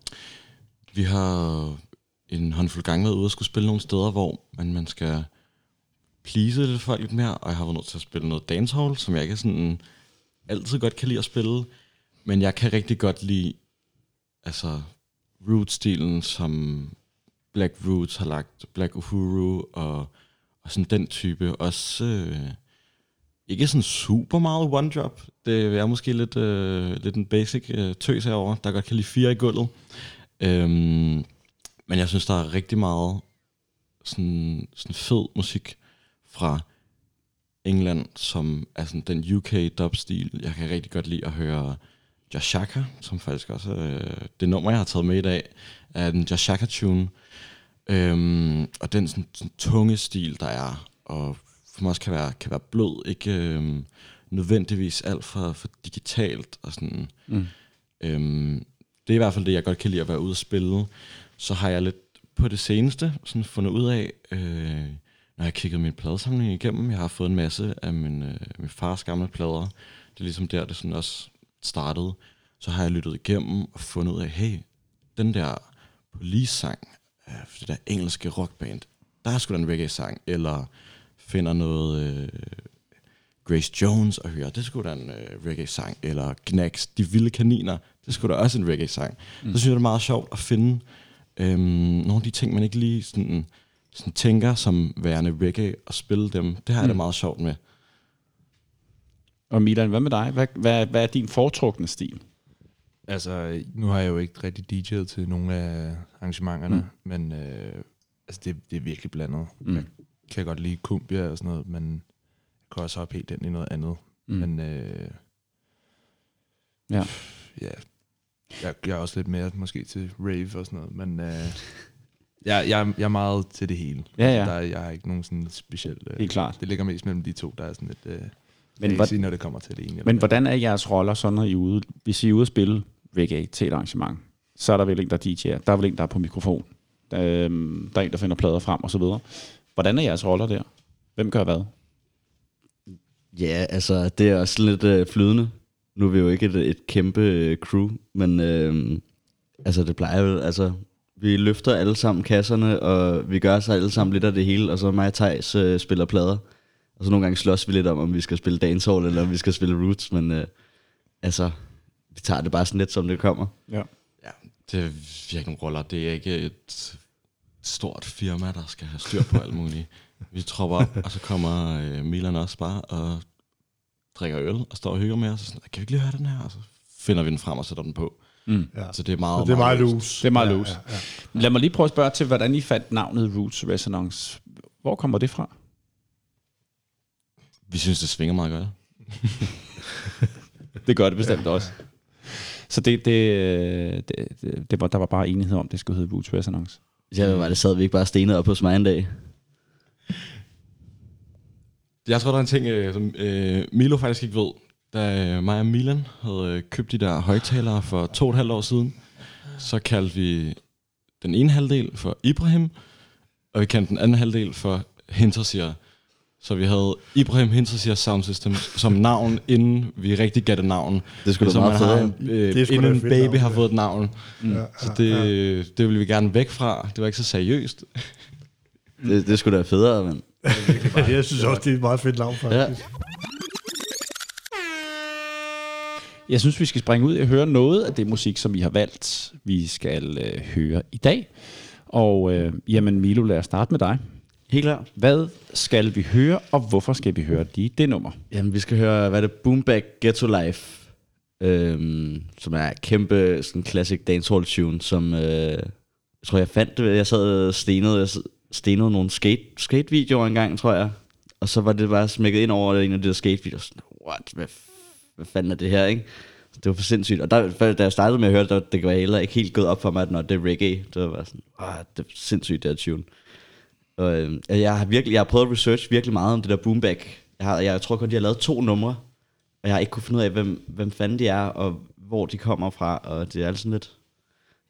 vi har en håndfuld gange været ude og skulle spille nogle steder, hvor man, man skal please lidt folk lidt mere, og jeg har været nødt til at spille noget dancehall, som jeg ikke sådan altid godt kan lide at spille, men jeg kan rigtig godt lide altså root-stilen, som Black Roots har lagt, Black Uhuru og, og sådan den type. Også øh, ikke sådan super meget one drop. Det er måske lidt, øh, lidt en basic øh, tøs herover, der godt kan lide fire i gulvet. Øhm, men jeg synes, der er rigtig meget sådan, sådan fed musik fra England, som er sådan den UK dub-stil. Jeg kan rigtig godt lide at høre Jashaka, som faktisk også øh, det nummer, jeg har taget med i dag, er den Jashaka-tune. Øhm, og den sådan, sådan tunge stil, der er, og for mig også kan være, kan være blød, ikke øhm, nødvendigvis alt for, for digitalt. Og sådan. Mm. Øhm, det er i hvert fald det, jeg godt kan lide at være ude og spille. Så har jeg lidt på det seneste sådan fundet ud af, øh, når jeg kiggede min pladesamling igennem, jeg har fået en masse af min, øh, min fars gamle plader. Det er ligesom der, det sådan også startede. Så har jeg lyttet igennem og fundet ud af, hey, den der police-sang, øh, det der engelske rockband, der er sgu da en reggae-sang, eller finder noget øh, Grace Jones og hører, det er sgu da en øh, reggae-sang, eller Knacks, De Vilde Kaniner, det er sgu da også en reggae-sang. Mm. Så synes jeg, det er meget sjovt at finde øhm, nogle af de ting, man ikke lige sådan, sådan tænker som værende reggae, og spille dem. Det har jeg mm. det meget sjovt med. Og Milan, hvad med dig? Hvad, hvad, hvad er din foretrukne stil? Altså, nu har jeg jo ikke rigtig DJ'et til nogle af arrangementerne, mm. men øh, altså, det, det er virkelig blandet. Mm. Jeg kan godt lide kumbia og sådan noget, men jeg kan også hoppe helt ind i noget andet. Mm. Men øh, Ja. ja, jeg, jeg er også lidt mere måske til rave og sådan noget, men øh, (laughs) jeg, jeg, jeg er meget til det hele. Ja, ja. Der, er- jeg har ikke nogen sådan speciel... Øh, Helt klart. Det ligger mest mellem de to, der er sådan lidt... Øh, Men men hvor- når det kommer til det ene. Men hvordan er jeres roller så, når I er ude? Hvis I er ude at spille reggae til et arrangement, så er der vel en, der DJ'er. Der er vel en, der er på mikrofon. Der, øhm, der er en, der finder plader frem og så videre. Hvordan er jeres roller der? Hvem gør hvad? Ja, altså, det er også lidt øh, flydende. Nu er vi jo ikke et, et kæmpe øh, crew, men øh, altså, det plejer jo, altså, vi løfter alle sammen kasserne, og vi gør så alle sammen lidt af det hele, og så mig og Thijs øh, spiller plader. Og så nogle gange slås vi lidt om, om vi skal spille dancehall, eller om vi skal spille roots, men øh, altså, vi tager det bare sådan lidt, som det kommer. Ja. Ja, det er virkelig nogle roller. Det er ikke et stort firma, der skal have styr på alt muligt. Vi tropper op, og så kommer øh, Milan også bare og drikker øl og står og hygger med os. Og sådan, kan vi ikke lige høre den her? Og så finder vi den frem og sætter den på. Mm. Ja. Så det er meget, Så det er meget løst. loose. Det er meget ja, loose. Ja, ja. Lad mig lige prøve at spørge til, hvordan I fandt navnet Roots Resonance. Hvor kommer det fra? Vi synes, det svinger meget godt. Det gør det bestemt også. Så det, det, det, det, det var, der var bare enighed om, det skulle hedde Roots Resonance. Ja, hvad var det, sad vi ikke bare stenet op hos mig en dag? Jeg tror, der er en ting, øh, som øh, Milo faktisk ikke ved. Da øh, mig og Milan havde øh, købt de der højtalere for to og et halvt år siden, så kaldte vi den ene halvdel for Ibrahim, og vi kaldte den anden halvdel for Hintersier. Så vi havde Ibrahim Hintersir Sound System som navn, inden vi rigtig gav det navn. Det skulle da Ligesom meget man har en, øh, Det er inden en baby navn, har ja. fået et navn. Ja, Så ja, det, ja. det ville vi gerne væk fra. Det var ikke så seriøst. Det, det skulle da være federe, men... (laughs) Jeg synes også, det er et meget fedt navn, faktisk. Jeg synes, vi skal springe ud og høre noget af det musik, som I har valgt, vi skal øh, høre i dag. Og øh, jamen Milo, lad os starte med dig. Helt klart. Hvad skal vi høre, og hvorfor skal vi høre lige det nummer? Jamen, vi skal høre, hvad er det, Boomback Ghetto Life, øhm, som er en kæmpe sådan classic dancehall tune, som øh, jeg tror, jeg fandt det, jeg sad stenet, jeg stenede nogle skate, skate-videoer engang, tror jeg, og så var det bare smækket ind over en af de der skate-videoer, sådan, what, hvad, hvad fanden er det her, ikke? Det var for sindssygt, og der, da jeg startede med at høre det, der, det var heller ikke helt gået op for mig, at når det er reggae, det var bare sådan, ah, det er sindssygt, det her tune. Og, øh, jeg har virkelig, jeg har prøvet at research virkelig meget om det der boomback. Jeg, har, jeg tror kun, de har lavet to numre, og jeg har ikke kunne finde ud af, hvem, hvem fanden de er, og hvor de kommer fra, og det er altså sådan lidt,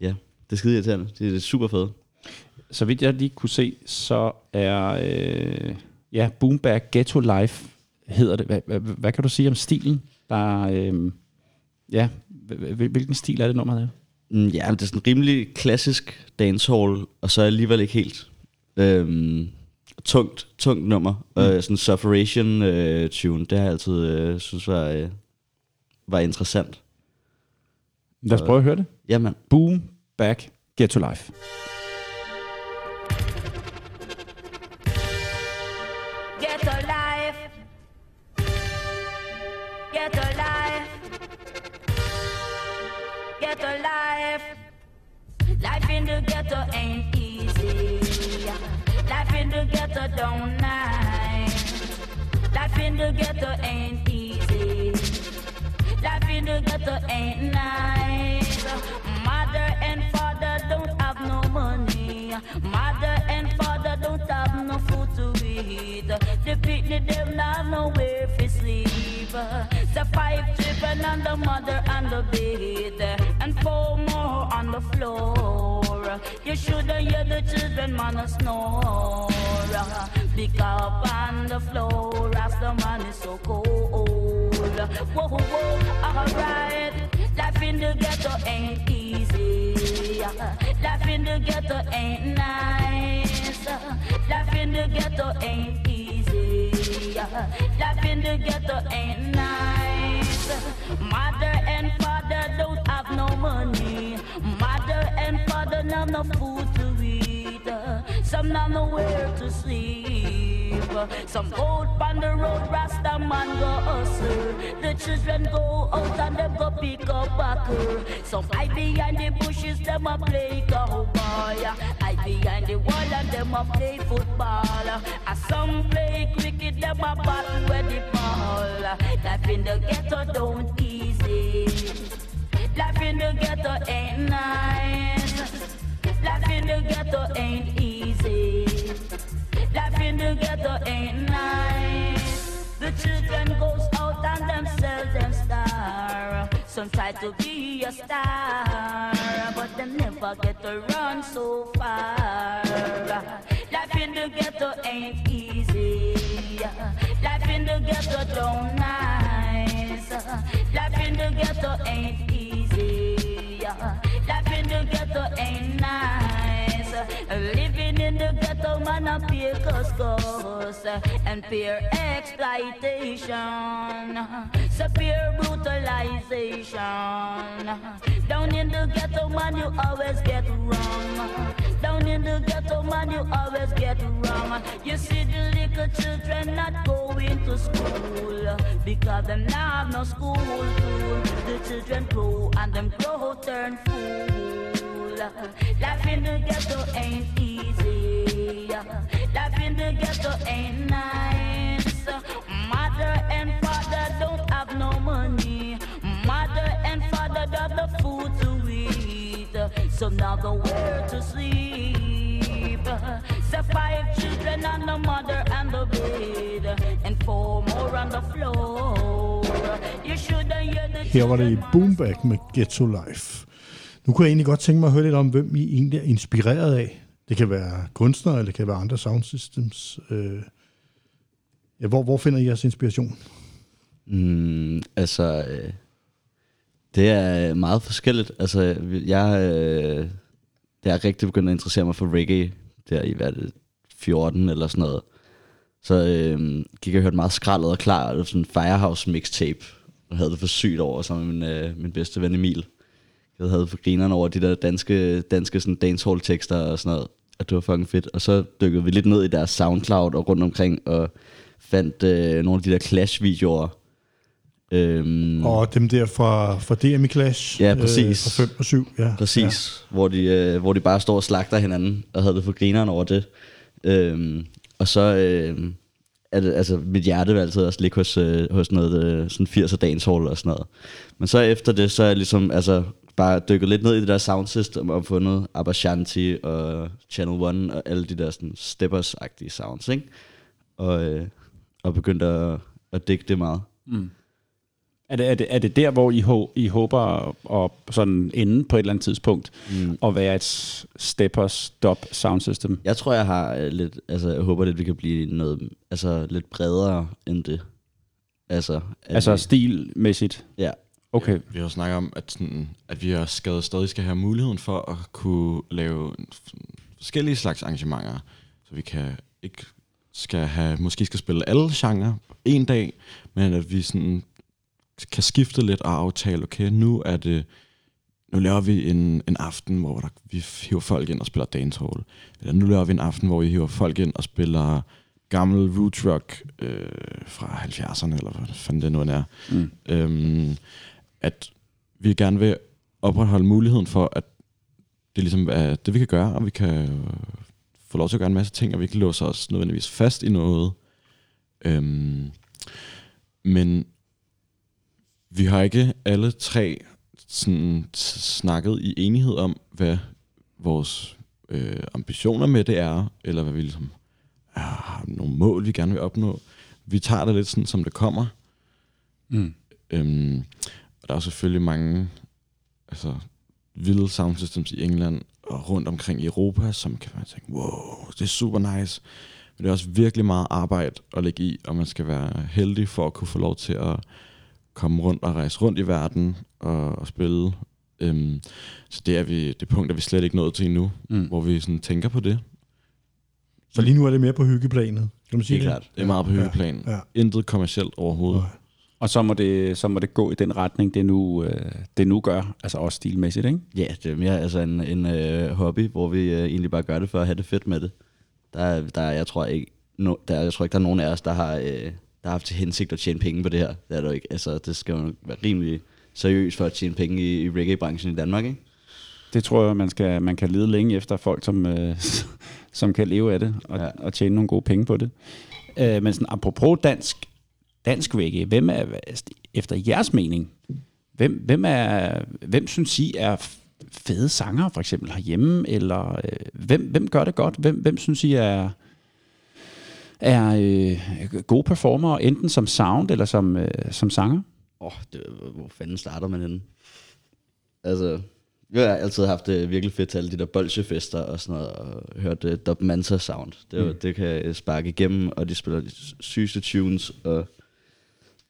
ja, det er skide irriterende. Det er, er super fedt. Så vidt jeg lige kunne se, så er øh, ja, Boomback Ghetto Life hedder det. Hvad, hvad, hvad kan du sige om stilen? Der er, øh, ja, hvil- hvil- hvilken stil er det nummer der? Mm, Ja, det er sådan rimelig klassisk dancehall, og så alligevel ikke helt øhm, tungt, tungt nummer. Mm. Øh, sådan Sufferation øh, tune, det har jeg altid øh, synes var, øh, var interessant. Lad os prøve at høre det. Jamen, Ghetto Life. Get a life. Get a life. Get a life. Life in the ghetto ain't in the ghetto don't nice. Life in the ghetto ain't easy. Life in the ghetto ain't nice. Mother and father don't have no money. Mother and father don't have no food to eat. The picnic them not to sleep. The five children and the mother and the bed, and four more on the floor. You shouldn't hear the children man snore. Pick up on the floor as the man is so cold. Whoa, whoa, alright. Life in the ghetto ain't easy. Life in the ghetto ain't nice. Life in the ghetto ain't easy. Life in the ghetto ain't nice. Mother and father don't have no money. Mother and father not no food to eat. Some not nowhere to sleep. Some out on the road, Rasta man go hustle. The children go out and them go pick up backer. Some hide behind the bushes, them a play cowboy. Hide behind the wall and them a play football. And some play cricket, them a battle with the ball. Life in the ghetto don't easy. Life in the ghetto ain't nice. Life in the ghetto ain't easy. Life in the ghetto ain't nice. The children goes out and themselves them star. Some try to be a star, but they never get to run so far. Life in the ghetto ain't easy. Life in the ghetto don't nice. Life in the ghetto ain't easy. Life in the ghetto ain't nice. Living in the ghetto, man, I pay cost and peer exploitation. So peer brutalization. Down in the ghetto, man, you always get wrong. Down in the ghetto, man, you always get wrong. You see the little children not going to school because them now have no school tool. The children grow and them grow turn fool. Life in the ghetto ain't easy. Life in the ghetto ain't nice. Mother and father don't have no money. Mother and father got the food to eat. So now where to sleep. So five children and the mother and the bed. And four more on the floor. You shouldn't hear the Her var det children Boomback med Ghetto Life. Nu kunne jeg egentlig godt tænke mig at høre lidt om, hvem I egentlig er inspireret af. Det kan være kunstnere, eller det kan være andre sound systems. Øh, ja, hvor, hvor finder I jeres inspiration? Mm, altså, øh, det er øh, meget forskelligt. Altså, jeg, øh, jeg er rigtig begyndt at interessere mig for reggae, der i, hvad det, 14 eller sådan noget. Så øh, gik jeg og hørte meget skraldet og klar, og sådan en Firehouse mixtape, og havde det for sygt over sammen med min, øh, min bedste ven Emil. Jeg havde for grineren over de der danske, danske sådan dancehall tekster og sådan noget, at det var fucking fedt. Og så dykkede vi lidt ned i deres Soundcloud og rundt omkring, og fandt øh, nogle af de der Clash-videoer, Øhm, Og dem der fra, fra DM i Clash. Ja, præcis. Øh, fra 5 og 7. Ja, Præcis, ja. hvor, de, øh, hvor de bare står og slagter hinanden, og havde det for grineren over det. Øhm, og så øh, er det, altså mit hjerte vil altid også ligge hos, øh, hos noget øh, sådan 80'er dancehall og sådan noget. Men så efter det, så er jeg ligesom altså, bare dykket lidt ned i det der sound system og fundet Abashanti og Channel One og alle de der sådan steppers-agtige sounds, ikke? Og, øh, og begyndt at, at digge det meget. Er det, er, det, er det der, hvor I, hå, I håber at sådan ende på et eller andet tidspunkt, mm. og være et steppers stop sound system? Jeg tror, jeg har øh, lidt, altså jeg håber lidt, vi kan blive noget, altså lidt bredere end det. Altså, Altså vi, stilmæssigt? ja, Okay. Vi har snakket om, at, sådan, at vi har skadet stadig skal have muligheden for at kunne lave forskellige slags arrangementer. Så vi kan ikke skal have, måske skal spille alle genrer en dag, men at vi sådan kan skifte lidt og aftale, okay, nu er det, nu laver vi en, en aften, hvor der, vi hiver folk ind og spiller dancehall. Eller nu laver vi en aften, hvor vi hiver folk ind og spiller gammel roots rock øh, fra 70'erne, eller hvad fanden det nu end er. Mm. Øhm, at vi gerne vil opretholde muligheden for, at det ligesom er det, vi kan gøre, og vi kan øh, få lov til at gøre en masse ting, og vi ikke låser os nødvendigvis fast i noget. Øhm, men vi har ikke alle tre sådan snakket i enighed om, hvad vores øh, ambitioner med det er, eller hvad vi ligesom er, har nogle mål, vi gerne vil opnå. Vi tager det lidt sådan, som det kommer. Mm. Øhm, og der er selvfølgelig mange altså, vilde sound systems i England og rundt omkring i Europa, som kan man tænke, wow, det er super nice. Men det er også virkelig meget arbejde at lægge i, og man skal være heldig for at kunne få lov til at komme rundt og rejse rundt i verden og, og spille Øhm, så det er vi, det punkt er vi slet ikke nået til endnu, Mm. hvor vi sådan tænker på det. Så lige nu er det mere på hyggeplanet. Kan man sige det? klart. Det er meget på hyggeplan. Ja. Ja. Intet kommercielt overhovedet. Nej. Og så må, det, så må det gå i den retning, det nu, øh, det nu gør, altså også stilmæssigt, ikke? Ja, det er mere altså en, en øh, hobby, hvor vi øh, egentlig bare gør det for at have det fedt med det. Der, er- der er, jeg tror ikke, no, der, er- jeg tror ikke, der er nogen af os, der har, øh, der har haft til hensigt at tjene penge på det her. Det er der jo ikke. Altså, det skal man være rimelig seriøs for at tjene penge i, i reggae-branchen i Danmark, ikke? Det tror jeg, man, skal, man kan lede længe efter folk, som, øh, (laughs) som kan leve af det og. Ja. og tjene nogle gode penge på det. Øh, men sådan, apropos dansk, dansk reggae, hvem er, efter jeres mening, hvem, hvem, er, hvem synes I er fede sanger, for eksempel herhjemme, eller øh, hvem, hvem gør det godt? Hvem, hvem synes I er, er øh, gode performer, enten som sound eller som, øh, som sanger? Åh, oh, hvor fanden starter man henne? Altså, jeg har altid haft det virkelig fedt til alle de der bolsjefester og sådan noget, og hørt uh, Dub Manta Sound. Det, mm. det kan sparke igennem, og de spiller de sygeste tunes, og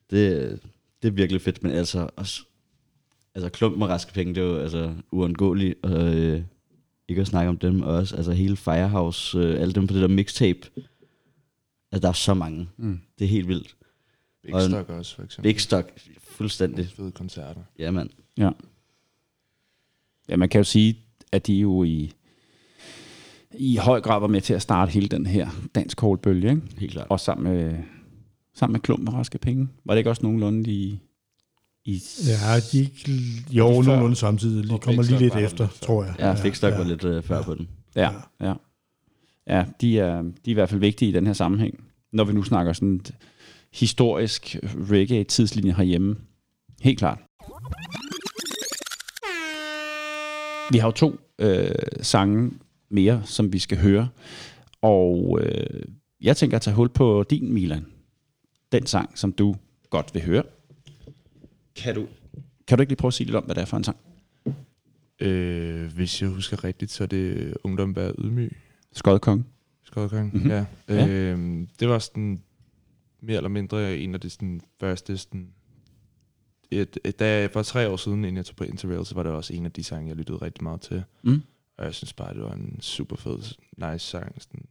det, det er virkelig fedt, men altså også, altså klump med raske penge, det er jo altså uundgåeligt, og øh, ikke at snakke om dem også, altså hele Firehouse, øh, alle dem på det der mixtape, altså der er så mange, Mm. det er helt vildt. Big Og også, for eksempel. Big Stock, fuldstændig, Fede koncerter. ja mand. Ja. Ja, man kan jo sige, at de jo i, i høj grad var med til at starte hele den her dansk bølge, ikke? Helt klart. Og sammen med, sammen med klump og raske penge. Var det ikke også nogenlunde i... i Ja, de gik jo Før. nogenlunde samtidig. De Og kommer lige lidt efter, tror jeg. Ja, Big Stock var lidt øh, før på den. Ja, ja. Ja, de er, de er i hvert fald vigtige i den her sammenhæng. Når vi nu snakker sådan et historisk reggae-tidslinje herhjemme. Helt klart. Vi har jo to øh, sange mere, som vi skal høre. Og øh, jeg tænker at tage hul på din, Milan. Den sang, som du godt vil høre. Kan du, kan du ikke lige prøve at sige lidt om, hvad det er for en sang? Øh, hvis jeg husker rigtigt, så er det Ungdom Vær Ydmyg. Skodkong. Skodkong, Mhm. mm-hmm. ja. Ja. Øhm, det var sådan mere eller mindre en af de sådan, første sådan, et, et, da jeg, for tre år siden, inden jeg tog på Interrail, så var det også en af de sange, jeg lyttede rigtig meget til. Mm. Og jeg synes bare, det var en super fed, nice sang. Sådan.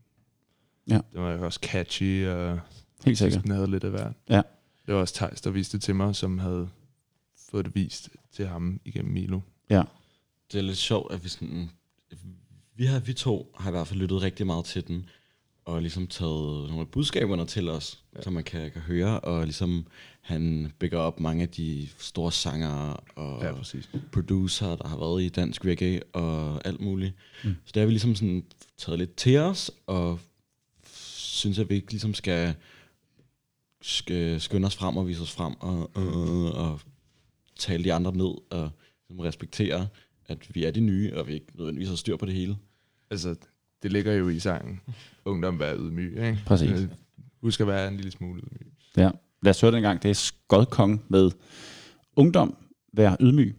Ja. Det var også catchy, og Helt sikkert. den havde lidt af hvert. Ja. Det var også Thijs, der viste det til mig, som havde fået det vist til ham igennem Milo. Det er lidt sjovt, at vi sådan... Vi, har, vi to har i hvert fald lyttet rigtig meget til den, og ligesom taget nogle af budskaberne til os, ja. som man kan, kan høre, og ligesom han bygger op mange af de store sangere og Ja, præcis. producer, der har været i dansk reggae og alt muligt. Mm. Så det har vi ligesom sådan taget lidt til os, og synes, at vi ikke ligesom skal, skal skynde os frem og vise os frem, og, og, og tale de andre ned, og ligesom respektere, at vi er de nye, og vi ikke nødvendigvis har styr på det hele. Altså, det ligger jo i sangen. Ungdom vær ydmyg, ikke? Præcis. Øh, Husk at være en lille smule ydmyg. Ja. Lad os høre den gang. Det er Skodkong med Ungdom, vær ydmyg.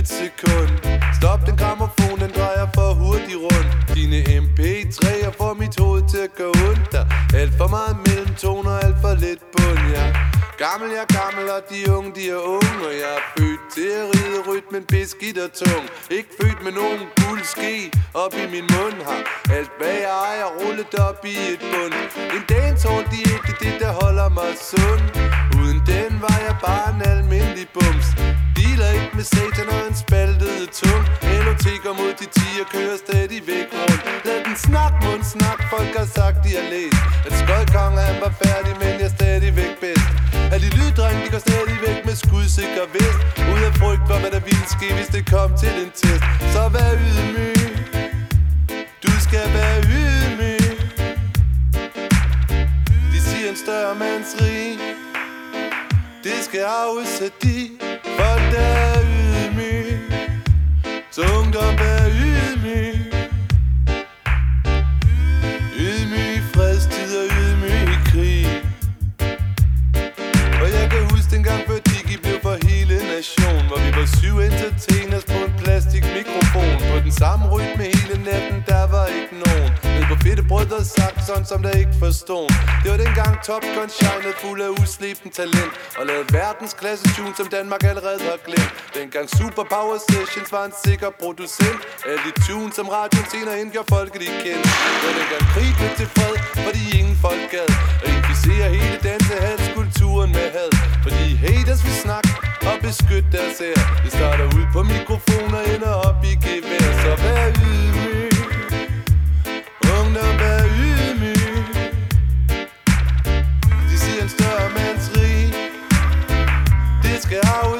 Et sekund. Stop den gramofon, den drejer for hurtigt rundt. Dine MP3'er får mit hoved til at gå ondt. Alt for meget mellem toner, alt for lidt bund ja. Gammel, jeg er gammel, og de unge, de er unge. Og jeg er født til at ride rytmen beskidt og tung. Ikke født med nogen guld ske op i min mund. Har alt hvad jeg ejer rullet op i et bund. En dancehall diæt, det er ikke det, der holder mig sund. Uden var jeg bare en almindelig bums. Dealer ikke med satan og en spaltede tung LOT går mod de 10 og kører stadig væk rundt. Lad den snak, mund snak, folk har sagt, de har læst. At skodkonger han var færdig, men jeg er stadigvæk bedst. At de lyddrenge, de går stadigvæk med skudsikker vest. Ud af frygt for, hvad der ville ske, hvis det kom til en test. Så vær ydmyg. Du skal være ydmyg. De siger en større mands rig det skal arves de folk, der er ydmyg Så ungdom er ydmyg Ydmyg i fredstid og ydmyg i krig. Og jeg kan huske dengang før Digi blev for hele nation Hvor vi var syv entertainers på en plastikmikrofon. På den samme rytme hele natten, der var ikke nogen. Ned på fedte brød og sådan som der ikke forstod. Det var dengang Top Gun shinede fuld af usleben talent. Og lavede verdensklasse tune, som Danmark allerede har glemt. Dengang Super Power Sessions var en sikker producent Alle de tunes, som radioen senere indgjorde gjorde folket i kendt Det var dengang krig blev til fred, fordi ingen folk gad Og inficere hele dansehalskulturen med had. Fordi haters vil snakke og beskytte deres ære. Det starter ud på mikrofoner, ender op i gevær. Så vær ydmyg skal arves af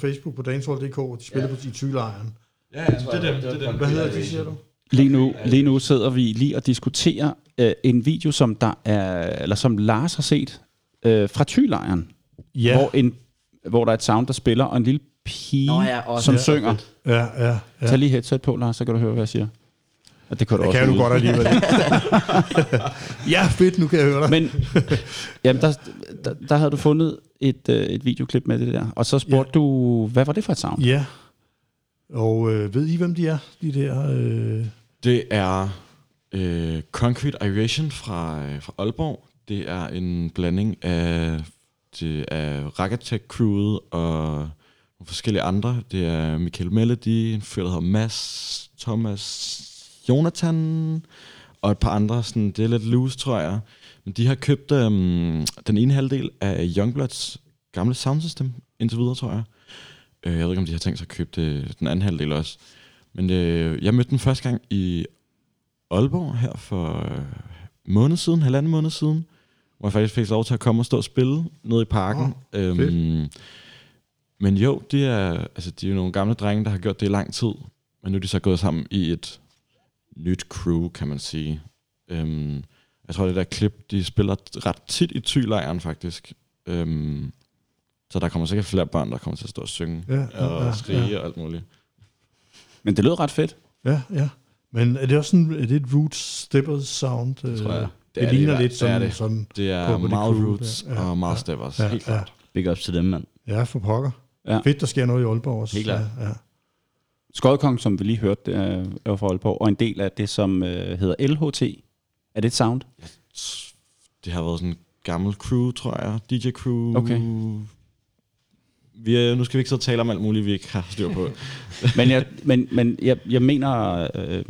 Facebook på dancehall.dk, de spiller ja. på i Thylejren. Ja, det er dem. Det er dem. Hvad hedder de, siger du? Lige nu, lige nu sidder vi lige og diskuterer øh, en video, som der er, eller som Lars har set øh, fra Thylejren, Ja, hvor, en, hvor der er et sound, der spiller, og en lille pige, Nå ja, også. som Ja, synger. ja, ja. ja. Tag lige headset på, Lars, så kan du høre, hvad jeg siger. Og det kan du Det også kan du godt alligevel. (laughs) ja, fedt, nu kan jeg høre dig. Men jamen, der, der, der havde du fundet et, øh, et videoklip med det der, og så spurgte ja. du, hvad var det for et sound? Ja. Og øh, ved I, hvem de er, de der? Øh... Det er øh, Concrete Aeration fra, øh, fra Aalborg. Det er en blanding af, det af Ragatek crewet og nogle forskellige andre. Det er Michael Melody, en fyr, der hedder Mads, Thomas, Jonathan og et par andre. Sådan, det er lidt loose, tror jeg. Men de har købt øhm, den ene halvdel af Youngbloods gamle soundsystem indtil videre, tror jeg. Øh, jeg ved ikke, om de har tænkt sig at købe det, den anden halvdel også. Men øh, jeg mødte den første gang i Aalborg her for øh, måned siden, halvanden måned siden, hvor jeg faktisk fik lov til at komme og stå og spille nede i parken. Åh, øhm, fedt. men jo, de er, altså, de er jo nogle gamle drenge, der har gjort det i lang tid, men nu er de så gået sammen i et nyt crew, kan man sige. Øhm, jeg tror, det der klip, de spiller ret tit i tylejren faktisk. Øhm, så der kommer sikkert flere børn, der kommer til at stå og synge Ja, ja, og ja, skrige ja. og alt muligt. Men det lød ret fedt. Ja, ja. Men er det også sådan, er det et roots steppers sound? Det tror jeg. Det, Det er det det i ligner lidt det er som, det. som Det er meget Crew, roots ja, ja, og meget ja. steppers, Ja, helt ja. klart. Big ups til dem, mand. Ja, for pokker. Ja. Fedt, der sker noget i Aalborg også. Helt klart. Ja, ja. Skodkong, som vi lige hørte, det er er fra Aalborg, og en del af det, som øh, hedder LHT. Er det et sound? Det har været sådan en gammel crew, tror jeg. DJ-crew. Okay. Vi er, nu skal vi ikke så tale om alt muligt, vi ikke har styr på. (laughs) Men jeg, men, men jeg, jeg mener, øh,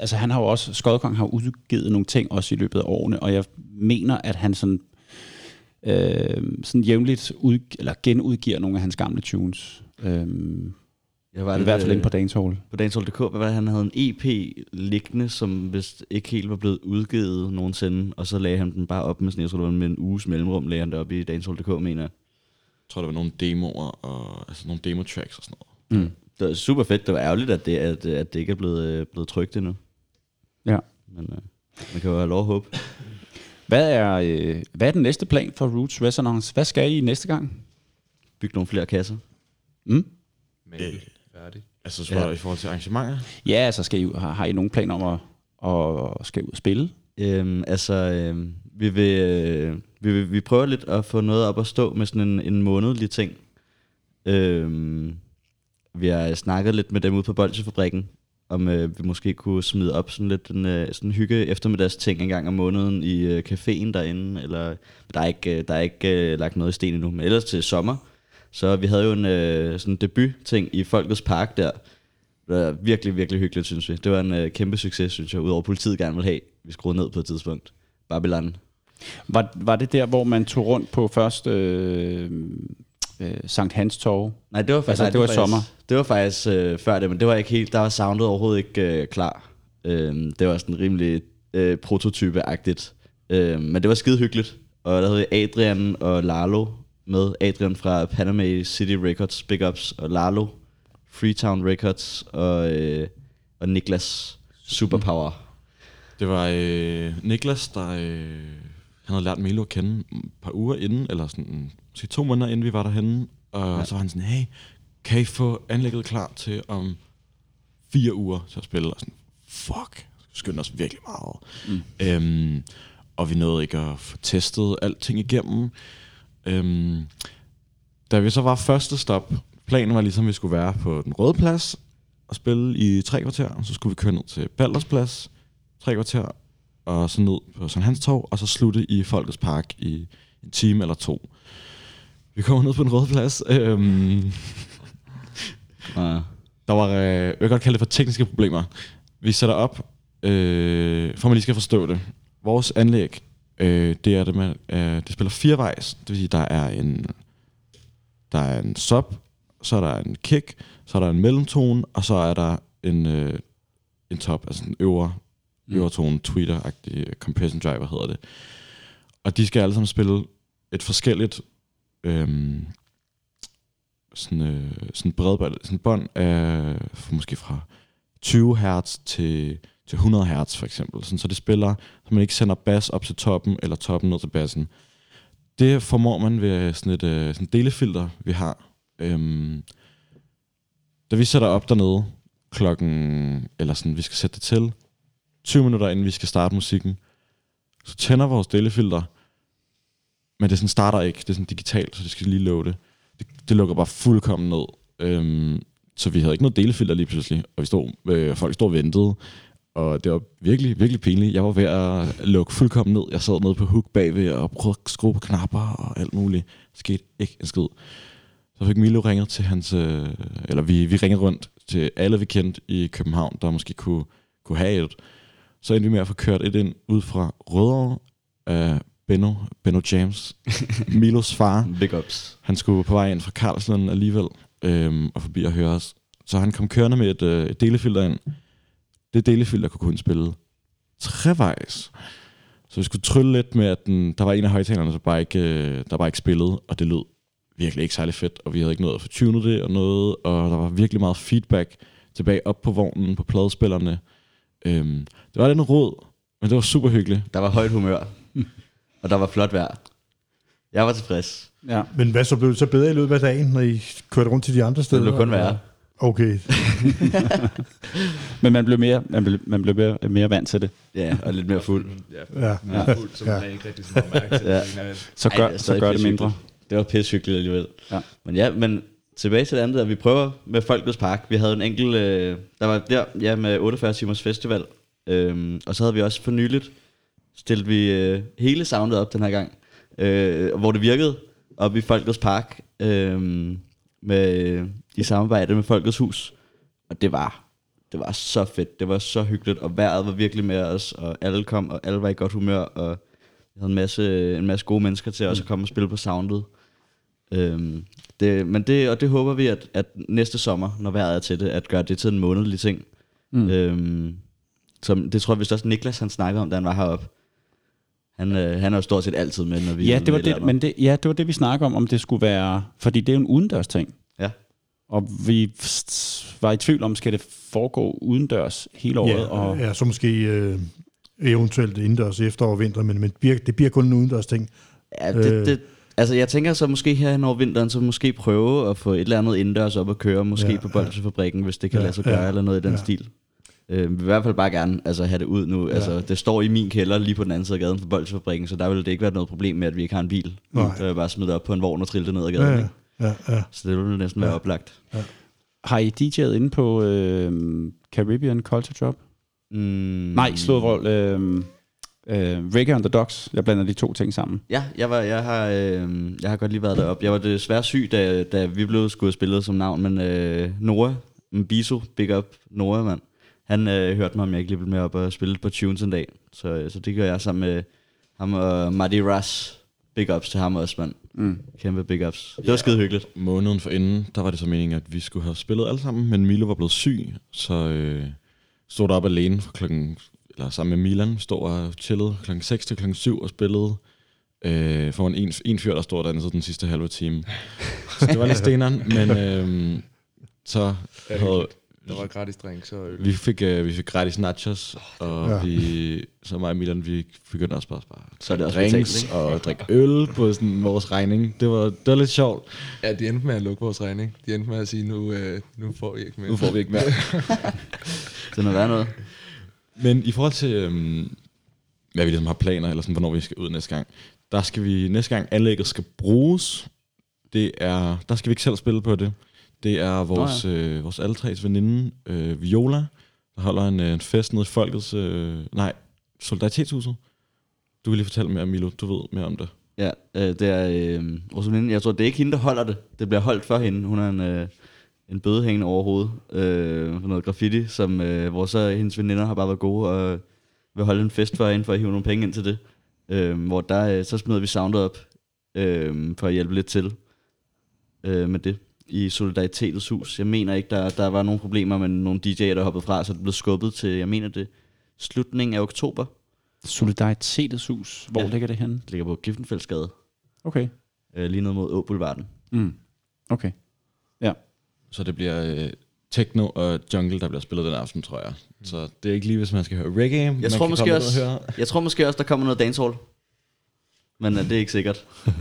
altså han har jo også, Skodkong har udgivet nogle ting også i løbet af årene, og jeg mener, at han sådan, øh, sådan jævnligt ud, eller genudgiver nogle af hans gamle tunes. Øh, Jeg var I hvert fald inde på Dancehall. på Dancehall.dk, hvad var det, han havde en EP liggende, som vist ikke helt var blevet udgivet nogensinde, og så lagde han den bare op med sådan, jeg tror det var med en uges mellemrum, lagde han det op i Dancehall.dk, mener jeg. Jeg tror, der var nogle demoer, og, altså nogle demo-tracks og sådan noget. Mm. Det var super fedt, det var ærgerligt, at det, at, at det ikke er blevet, øh, blevet trykt endnu. Ja. Men øh, man kan jo have lov at håbe. (laughs) Hvad er, øh, hvad er den næste plan for Roots Resonance? Hvad skal I næste gang? Bygge nogle flere kasser. Mm? Mabel, færdig. Altså så ja. i forhold til arrangementer? Ja, altså skal I, har, har I nogen planer om at, at skal ud og spille? Øhm, altså, øhm, vi, vil, øh, vi, vil, vi prøver lidt at få noget op at stå med sådan en, en månedlig ting. Øhm, vi har snakket lidt med dem ude på Bolsjefabrikken, om øh, vi måske kunne smide op sådan lidt en øh, sådan en hygge eftermiddags ting en gang om måneden i øh, caféen derinde. Eller, der er ikke, øh, der er ikke øh, lagt noget i sten endnu, men ellers til sommer. Så vi havde jo en øh, sådan debut-ting i Folkets Park der. Det var virkelig, virkelig hyggeligt, synes vi. Det var en øh, kæmpe succes, synes jeg, udover politiet gerne ville have. Vi skruede ned på et tidspunkt. Babylon. Var, var det der, hvor man tog rundt på først øh, øh, Sankt Hans Torv? Nej, det var faktisk, Altså, nej, det var faktisk, sommer? Det var faktisk øh, før det, men det var ikke helt, der var soundet overhovedet ikke øh, klar. Øh, det var sådan rimelig øh, prototype-agtigt. Øh, men det var skide hyggeligt. Og der havde Adrian og Lalo med. Adrian fra Panama City Records, Big Ups, og Lalo, Freetown Records, og, øh, og Niklas, Superpower. Det var øh, Niklas, der øh, han havde lært Milo at kende et par uger inden, eller sådan måske to måneder inden vi var derhenne. Og ja. så var han sådan, hey, kan I få anlægget klar til om fire uger til at spille? Og sådan, fuck, skyndte os virkelig meget. Mm. Øhm, og vi nåede ikke at få testet alting igennem. Øhm, da vi så var første stop, planen var ligesom, at vi skulle være på den røde plads og spille i tre kvarter. Og så skulle vi køre ned til Balders plads, tre kvarter, og så ned på Sankt Hans Torv, og så slutte i Folkets Park i en time eller to. Vi kommer ned på den røde plads. Øhm, Ja. der var, øh, jeg vil godt kalde det for tekniske problemer. Vi sætter op, øh, for man lige skal forstå det. Vores anlæg, øh, det er det med, øh, det spiller firevejs. Det vil sige, der er en, der er en sub, så er der en kick, så er der en mellemtone, og så er der en, øh, en top, altså en øvre, øvre tone, tweeter-agtig compression driver hedder det. Og de skal alle sammen spille et forskelligt øhm, sådan, øh, sådan bredbånd, sådan bånd af måske fra 20 Hz til, til 100 Hz for eksempel. Sådan, så det spiller, så man ikke sender bas op til toppen, eller toppen ned til bassen. Det formår man ved øh, sådan et øh, sådan delefilter, vi har. Øhm, da vi sætter op dernede klokken, eller sådan, vi skal sætte det til, 20 minutter inden vi skal starte musikken, så tænder vores delefilter, men det sådan starter ikke. Det er sådan digitalt, så det skal lige loade. Det, det lukker bare fuldkommen ned. Øhm, så vi havde ikke noget delefilter lige pludselig, og vi stod, øh, folk stod og ventede, og det var virkelig, virkelig pinligt. Jeg var ved at lukke fuldkommen ned. Jeg sad nede på hook bagved og prøvede at skrue på knapper og alt muligt. Der skete ikke en skid. Så fik Milo ringet til hans, øh, eller vi, vi ringede rundt til alle, vi kendte i København, der måske kunne, kunne have et. Så endte vi med at få kørt et ind ud fra Rødovre af Benno, Benno James, (laughs) Milos far. Big ups. Han skulle på vej ind fra Karlslund alligevel, øhm, og forbi at høre os. Så han kom kørende med et, øh, et delefilter ind. Det delefilter kunne kun spille trevejs. Så vi skulle trylle lidt med, at den, der var en af højtalerne, der bare ikke, øh, der bare ikke spillede, og det lød virkelig ikke særlig fedt, og vi havde ikke noget at få tunet det og noget, og der var virkelig meget feedback tilbage op på vognen, på pladespillerne. Øhm, det var lidt en råd, men det var super hyggeligt. Der var højt humør, (laughs) og der var flot vejr. Jeg var tilfreds. Ja. Men hvad så blev det så bedre i løbet af dagen, når I kørte rundt til de andre Det steder? blev kun værre. Okay. (laughs) Men man blev mere, man blev, man blev mere, mere vant til det. Ja, og lidt mere fuld. Ja, Ja. ja. fuld, så man Ja. ikke rigtig så meget mærke til Ja. det. Så Ej, gør, det er så gør det mindre. Det var pissehyggeligt alligevel. Ja. Men ja, men tilbage til det andet, at vi prøver med Folkets Park. Vi havde en enkelt, øh, der var der, ja, med 48 timers festival. Øhm, og så havde vi også for nyligt, stillet vi øh, hele soundet op den her gang, øh, hvor det virkede op i Folkets Park, øh, med, i samarbejde med Folkets Hus. Og det var, det var så fedt, det var så hyggeligt, og vejret var virkelig med os, og alle kom, og alle var i godt humør, og vi havde en masse, en masse gode mennesker til også at komme og spille på soundet. Øhm, det, men det, og det håber vi, at, at næste sommer, når vejret er til det, at gøre det til en månedlig ting. Mm. Øhm, som, det tror jeg vist også Niklas han snakkede om, da han var heroppe. Han, øh, han er jo stort set altid med, når vi Ja, det var det, men det, ja, det var det, vi snakker om, om det skulle være... Fordi det er jo en udendørs ting. Ja. Og vi var i tvivl om, skal det foregå udendørs hele året? Ja, og, ja, så måske øh, eventuelt indendørs efter og vinter, men, men det bliver- det bliver kun en udendørs ting. Ja, det, Øh. det, altså jeg tænker så måske her hen over vinteren, så måske prøve at få et eller andet indendørs op at køre, måske Ja, ja, på Bolsjefabrikken, hvis det kan Ja, lade sig gøre, ja, eller noget i den ja. ja. stil. Øh, vi vil i hvert fald bare gerne altså, have det ud nu. Ja. Altså, det står i min kælder lige på den anden side af gaden for Bolsjefabrikken, så der vil det ikke være noget problem med, at vi ikke har en bil. Nej. Så vil jeg bare smide det op på en vogn og trille det ned ad gaden. Ja, Ja, ja, ja, ja. Så det vil næsten være Ja. oplagt. Har I DJ'et inde på øh, Caribbean Culture Drop? Mm, Nej, slået roll. Øh, øh, Reggae on the Docks. Jeg blander de to ting sammen. Ja, jeg, var, jeg, har, øh, jeg har godt lige været deroppe. Jeg var desværre syg, da, da vi blev skulle spillet som navn, men øh, Nora, Mbiso, big up Nora, mand. Han øh, hørte mig, om jeg ikke lige ville med op og spille på Tunes en dag. Så, øh, så det gør jeg sammen med ham og Marty Russ. Big ups til ham også, mand. Mm. Kæmpe big ups. Det var skide hyggeligt. Måneden for inden, der var det så meningen, at vi skulle have spillet alle sammen, men Milo var blevet syg, så øh, stod der op alene fra klokken, eller sammen med Milan, stod og chillede klokken 6 til klokken 7 og spillede øh, for en, en fyr, der stod dansede den sidste halve time. så det var lidt (laughs) steneren, men øh, så havde, Der var gratis drinks og øl. vi fik, øh, vi fik gratis nachos, og Ja. vi, så mig og Milan, vi begyndte også bare, bare Så er det også drinks betalt, og drikke øl på sådan vores regning. Det var, det var lidt sjovt. Ja, de endte med at lukke vores regning. De endte med at sige, nu, øh, nu får I ikke mere. Nu får vi ikke mere. (laughs) Det er noget værd noget. Men i forhold til, øhm, hvad vi ligesom har planer, eller sådan, hvornår vi skal ud næste gang, der skal vi næste gang anlægget skal bruges. Det er, der skal vi ikke selv spille på det. Det er vores, øh, vores alle tres veninde, øh, Viola, der holder en, øh, en fest nede i Folkets, øh, nej, Solidaritetshuset. Du vil lige fortælle mere, Milo, du ved mere om det. Ja, øh, det er øh, vores veninde. Jeg tror, det er ikke hende, der holder det. Det bliver holdt for hende. Hun er en, øh, en bøde hængende over hovedet øh, for noget graffiti, som øh, hvor så hendes veninder har bare været gode og vil holde en fest for hende, for at hive nogle penge ind til det. Øh, hvor der, øh, så smider vi soundet op øh, for at hjælpe lidt til øh, med det i Solidaritetets hus. Jeg mener ikke, der, der var nogle problemer med nogle DJ'er, der hoppede fra, så det blev skubbet til, jeg mener det, slutningen af oktober. Solidaritetets hus. Hvor Ja. ja. ligger det henne? Det ligger på Giftenfældsgade, Okay. øh, lige ned mod Åboulevarden. Mm. Okay. Så det bliver øh, techno og jungle, der bliver spillet den aften, tror jeg. Så det er ikke lige, hvis man skal høre reggae. man tror kan måske også- og høre. Jeg tror måske også, der kommer noget dancehall. Men øh, det er ikke sikkert. (laughs)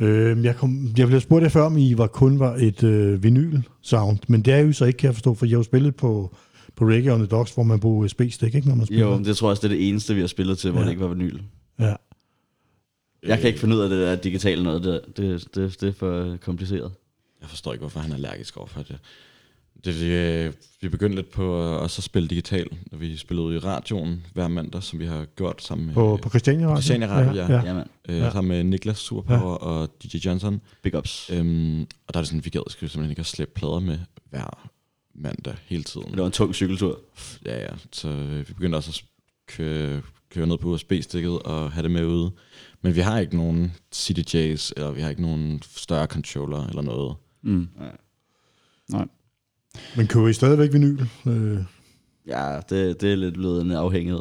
Øh, jeg, kom, jeg blev spurgt jer før, om I var kun var et øh, vinyl-sound, men det er jo så ikke, kan jeg forstå, for jeg har jo spillet på, på Reggae on the Docks, hvor man bruger USB-stik, ikke, når man spiller? Jo, men det tror jeg også, det er det eneste, vi har spillet til, hvor Ja. det ikke var vinyl. Ja. Jeg kan ikke finde ud af det der digitale noget. Det, det, det, det er for kompliceret. Jeg forstår ikke, hvorfor han er allergisk overfor det. Det vi, øh, vi begyndte lidt på at også at spille digital, når vi spillede i radioen hver mandag, som vi har gjort sammen med, På, på Christiania Radio? Christiania Radio, ja. ja. Ja, mand. øh, ja. sammen med Niklas Superpower ja. og DJ Johnson. Big ups. Øhm, og der er det sådan, vi gad simpelthen ikke at slæbe plader med hver mandag hele tiden. Det var en tung cykeltur. Ja, ja. Så øh, vi begyndte også at køre, køre ned på USB-stikket og have det med ude. Men vi har ikke nogen CDJs, eller vi har ikke nogen større controller eller noget. Mm. Men køber I stadigvæk vinyl? Øh, Ja, det, det er lidt blevet en afhængighed.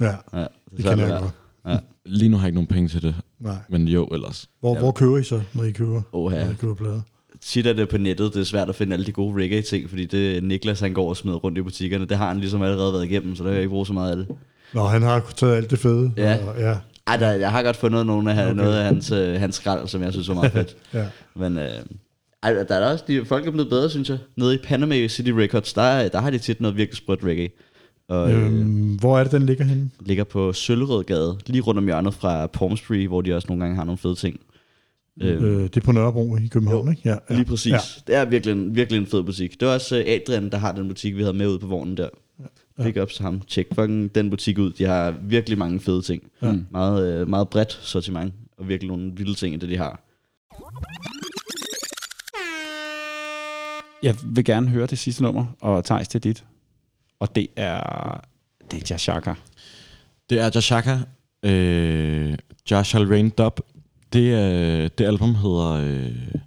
ja, Ja, det, det er kender jeg godt. Lige nu har jeg ikke nogen penge til det, Nej. men jo ellers. Hvor, Ja. hvor køber I så, når I køber, Oha. når I køber plader? Tit er det på nettet, det er svært at finde alle de gode reggae-ting, fordi det Niklas han går og smider rundt i butikkerne. Det har han ligesom allerede været igennem, så der kan jeg ikke bruge så meget af det. Nå, han har taget alt det fede. Ja. Og, ja, Ej, der, jeg har godt fundet nogle af, Okay. okay. noget af hans, øh, hans skrald, som jeg synes var meget fedt. (laughs) ja. Men øh, ej, der er også, de, folk er blevet bedre, synes jeg. Nede i Panama City Records, der, er- der har de tit noget virkelig sprødt reggae. Og øh, Øhm, hvor er det, den ligger henne? ligger på Søllerødgade, lige rundt om hjørnet fra Palm Street, hvor de også nogle gange har nogle fede ting. Øh, Øh, det er på Nørrebro i København, Jo, ikke? Ja, ja. Lige præcis. Ja. Det er virkelig en, virkelig en fed butik. Det var også øh, Adrian, der har den butik, vi havde med ud på vognen der. Ja. Big ups til ham. Tjek fucking den butik ud. De har virkelig mange fede ting. Ja. Meget, øh, meget bredt sortiment, og virkelig nogle vilde ting det, de har. Jeg vil gerne høre det sidste nummer, og Thijs til dit. Og det er... Det er Jashaka. Det er Jashaka, øh, Josh Shall Rain Dub. Det, øh, det album hedder, øh,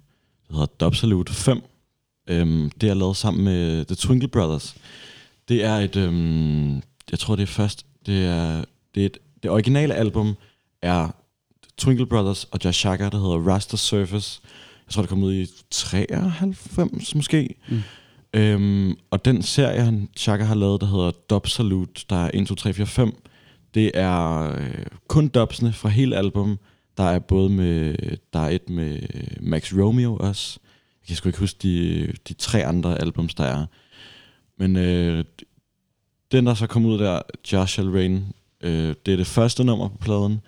hedder Dub Salute 5. Øhm, det er lavet sammen med The Twinkle Brothers. Det er et, øhm, jeg tror det er først, det er, det er et, det originale album er Twinkle Brothers og Josh Shaka, der hedder Rasta Surface. Jeg tror, det kom ud i 93 måske. Mm. Øhm, og den serie, han, Chaka har lavet, der hedder Dub Salute, der er 1, 2, 3, 4, 5, det er øh, kun dubsene fra hele album. Der er både med, der er et med Max Romeo også. Jeg kan sgu ikke huske de, de tre andre albums, der er. Men øh, den, der så kom ud der, Josh Shall Rain, øh, det er det første nummer på pladen.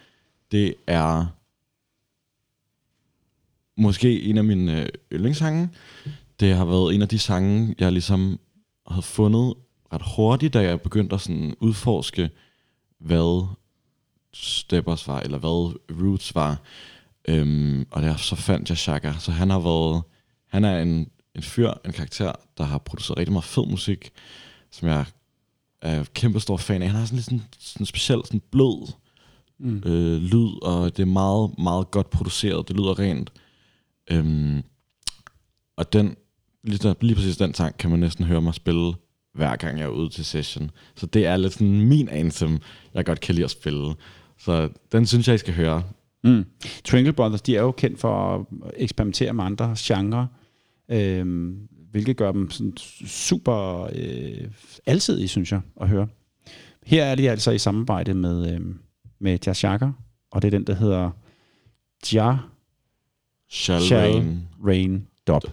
Det er måske en af mine øh, yndlingssange. Det har været en af de sange, jeg ligesom havde fundet ret hurtigt, da jeg begyndte at sådan udforske, hvad Steppers var, eller hvad Roots var. Øhm, og der så fandt jeg Shaka. Så han har været, han er en, en fyr, en karakter, der har produceret rigtig meget fed musik, som jeg er kæmpe stor fan af. Han har sådan lidt sådan, sådan speciel, sådan blød mm. øh, lyd, og det er meget, meget godt produceret. Det lyder rent. Øhm, og den, lige, der, lige præcis den sang, kan man næsten høre mig spille hver gang jeg er ude til session. Så det er lidt sådan min anthem, jeg godt kan lide at spille. Så den synes jeg, I skal høre. Mm. Twinkle Brothers, de er jo kendt for at eksperimentere med andre genrer, øh, hvilket gør dem sådan super øh, alsidige, synes jeg, at høre. Her er de altså i samarbejde med, øh, med Jashaka, og det er den, der hedder Ja Shall, Shall Rain. Rain Dub.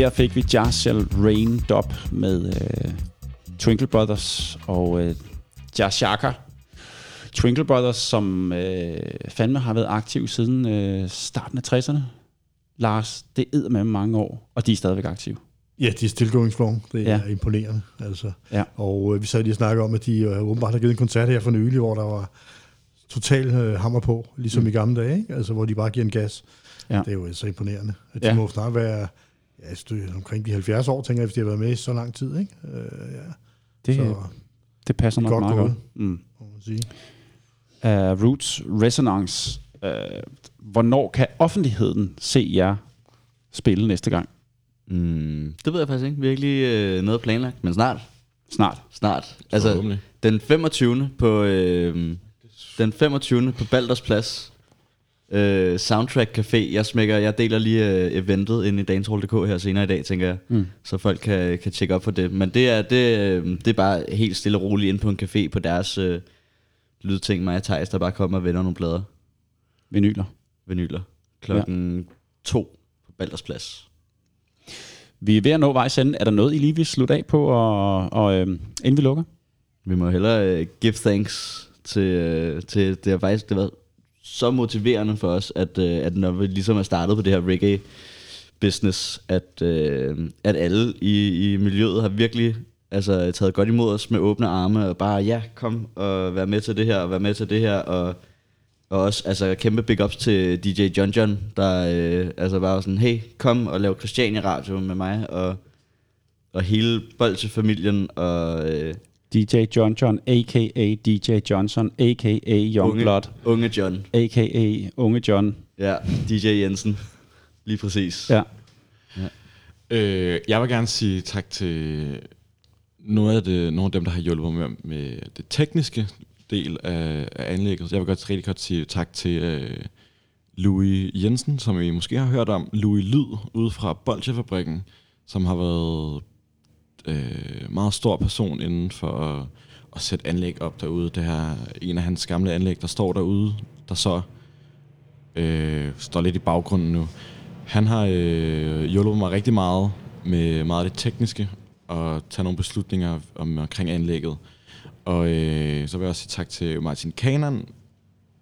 Her fik vi Jazz Shall Rain Dub med øh, Twinkle Brothers og øh, Jazz Shaka. Twinkle Brothers, som øh, fandme har været aktiv siden øh, starten af 60'erne. Lars, det er med mange år, og de er stadigvæk aktive. Ja, de er still going strong. Det Ja. er imponerende. Altså. Ja. Og øh, vi sad lige og snakkede om, at de øh, åbenbart har givet en koncert her for nylig, hvor der var total øh, hammer på, ligesom mm. i gamle dage, ikke? Altså, hvor de bare giver en gas. Ja. Det er jo så imponerende. At de Ja. ja. må snart være ja, et stykke omkring de 70 år, tænker jeg, hvis de har været med i så lang tid. Ikke? Øh, ja. Det, Så det passer nok godt meget godt. Mm. sige. Uh, Roots Resonance. Uh, hvornår kan offentligheden se jer spille næste gang? Mm, det ved jeg faktisk ikke. Vi har ikke lige øh, noget planlagt, men snart. Snart. Snart. Altså, den 25. på, øh, den 25. på Balders Plads. Øh, Soundtrack Café. Jeg smækker, jeg deler lige øh, eventet ind i dancehall.dk her senere i dag, tænker jeg. Mm. Så folk kan, kan tjekke op for det. Men det er, det, øh, det er bare helt stille og roligt ind på en café på deres øh, lydting. Og Thijs, der bare kommer og vender nogle plader. Vinyler. Vinyler. Klokken ja. to på Balders Plads. Vi er ved at nå vejs ende. Er der noget, I lige vil slutte af på, og, og øh, inden vi lukker? Vi må hellere uh, give thanks til, uh, til det har faktisk det har været så motiverende for os, at, øh, at når vi ligesom er startet på det her reggae business, at, øh, at alle i, i miljøet har virkelig altså, taget godt imod os med åbne arme, og bare, ja, kom og vær med til det her, og vær med til det her, og, og også altså, kæmpe big ups til DJ John John, der øh, altså bare var sådan, hey, kom og lav Christiania Radio med mig, og, og hele Bolsje-familien, og... Øh, DJ John John, a.k.a. DJ Johnson, a.k.a. Young unge, Blood, unge John. a.k.a. Unge John. Ja, DJ Jensen. Lige præcis. Ja. Øh, jeg vil gerne sige tak til nogle af, det, nogle af dem, der har hjulpet mig med, med det tekniske del af, af anlægget. Jeg vil godt rigtig godt sige tak til øh, Louis Jensen, som I måske har hørt om. Louis Lyd ude fra Bolsjefabrikken, som har været øh, meget stor person inden for at, at sætte anlæg op derude. Det her en af hans gamle anlæg, der står derude, der så øh, står lidt i baggrunden nu. Han har øh, hjulpet mig rigtig meget med meget det tekniske og tage nogle beslutninger om, omkring anlægget. Og øh, så vil jeg også sige tak til Martin Kanan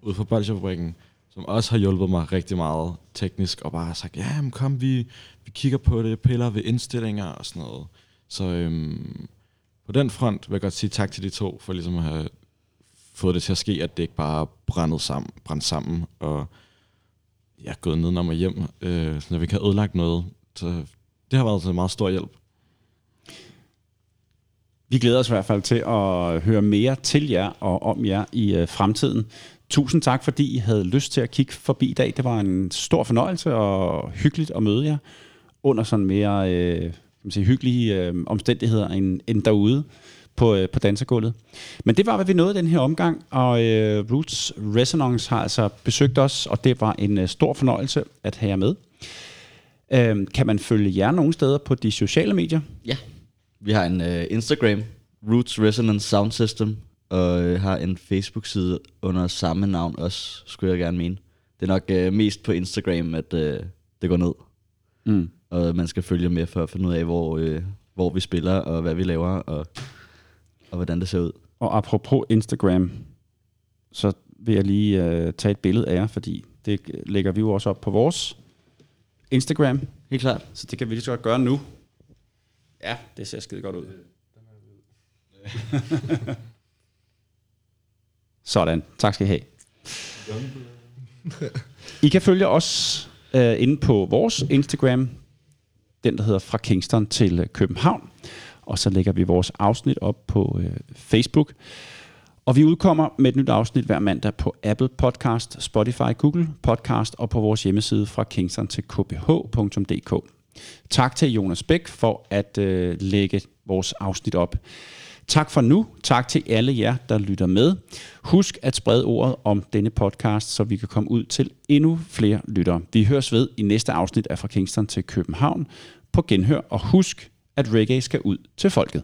ude fra Bolsjefabrikken, som også har hjulpet mig rigtig meget teknisk og bare har sagt, ja, men kom, vi, vi kigger på det, piller ved indstillinger og sådan noget. Så øhm, på den front vil jeg godt sige tak til de to, for ligesom at have fået det til at ske, at det ikke bare brændede sammen, brændt sammen, og jeg er gået nedenom og hjem, øh, så vi kan ødelagt noget. Så det har været en meget stor hjælp. Vi glæder os i hvert fald til at høre mere til jer og om jer i øh, fremtiden. Tusind tak, fordi I havde lyst til at kigge forbi i dag. Det var en stor fornøjelse og hyggeligt at møde jer under sådan mere øh, man sige, hyggelige øh, omstændigheder end, end derude på, øh, på dansegulvet. Men det var, hvad vi nåede den her omgang, og øh, Roots Resonance har altså besøgt os, og det var en øh, stor fornøjelse at have jer med. Øh, kan man følge jer nogle steder på de sociale medier? Ja. Vi har en uh, Instagram, Roots Resonance Sound System, og uh, har en Facebook-side under samme navn også, skulle jeg gerne mene. Det er nok uh, mest på Instagram, at uh, det går ned. Mm. Og man skal følge med for at finde ud af, hvor, uh, hvor vi spiller, og hvad vi laver, og, og hvordan det ser ud. Og apropos Instagram, så vil jeg lige øh, tage et billede af jer, fordi det lægger vi jo også op på vores Instagram. Helt klart. Så det kan vi lige så godt gøre nu. Ja, det ser skide godt ud. (laughs) Sådan. Tak skal I have. I kan følge os øh, inde på vores Instagram, den der hedder Fra Kingston til øh, København. Og så lægger vi vores afsnit op på øh, Facebook. Og vi udkommer med et nyt afsnit hver mandag på Apple Podcast, Spotify, Google Podcast og på vores hjemmeside fra kingston til kph.dk. Tak til Jonas Bæk for at øh, lægge vores afsnit op. Tak for nu. Tak til alle jer, der lytter med. Husk at sprede ordet om denne podcast, så vi kan komme ud til endnu flere lyttere. Vi høres ved i næste afsnit af Fra Kingston til København på genhør. Og husk, at reggae skal ud til folket.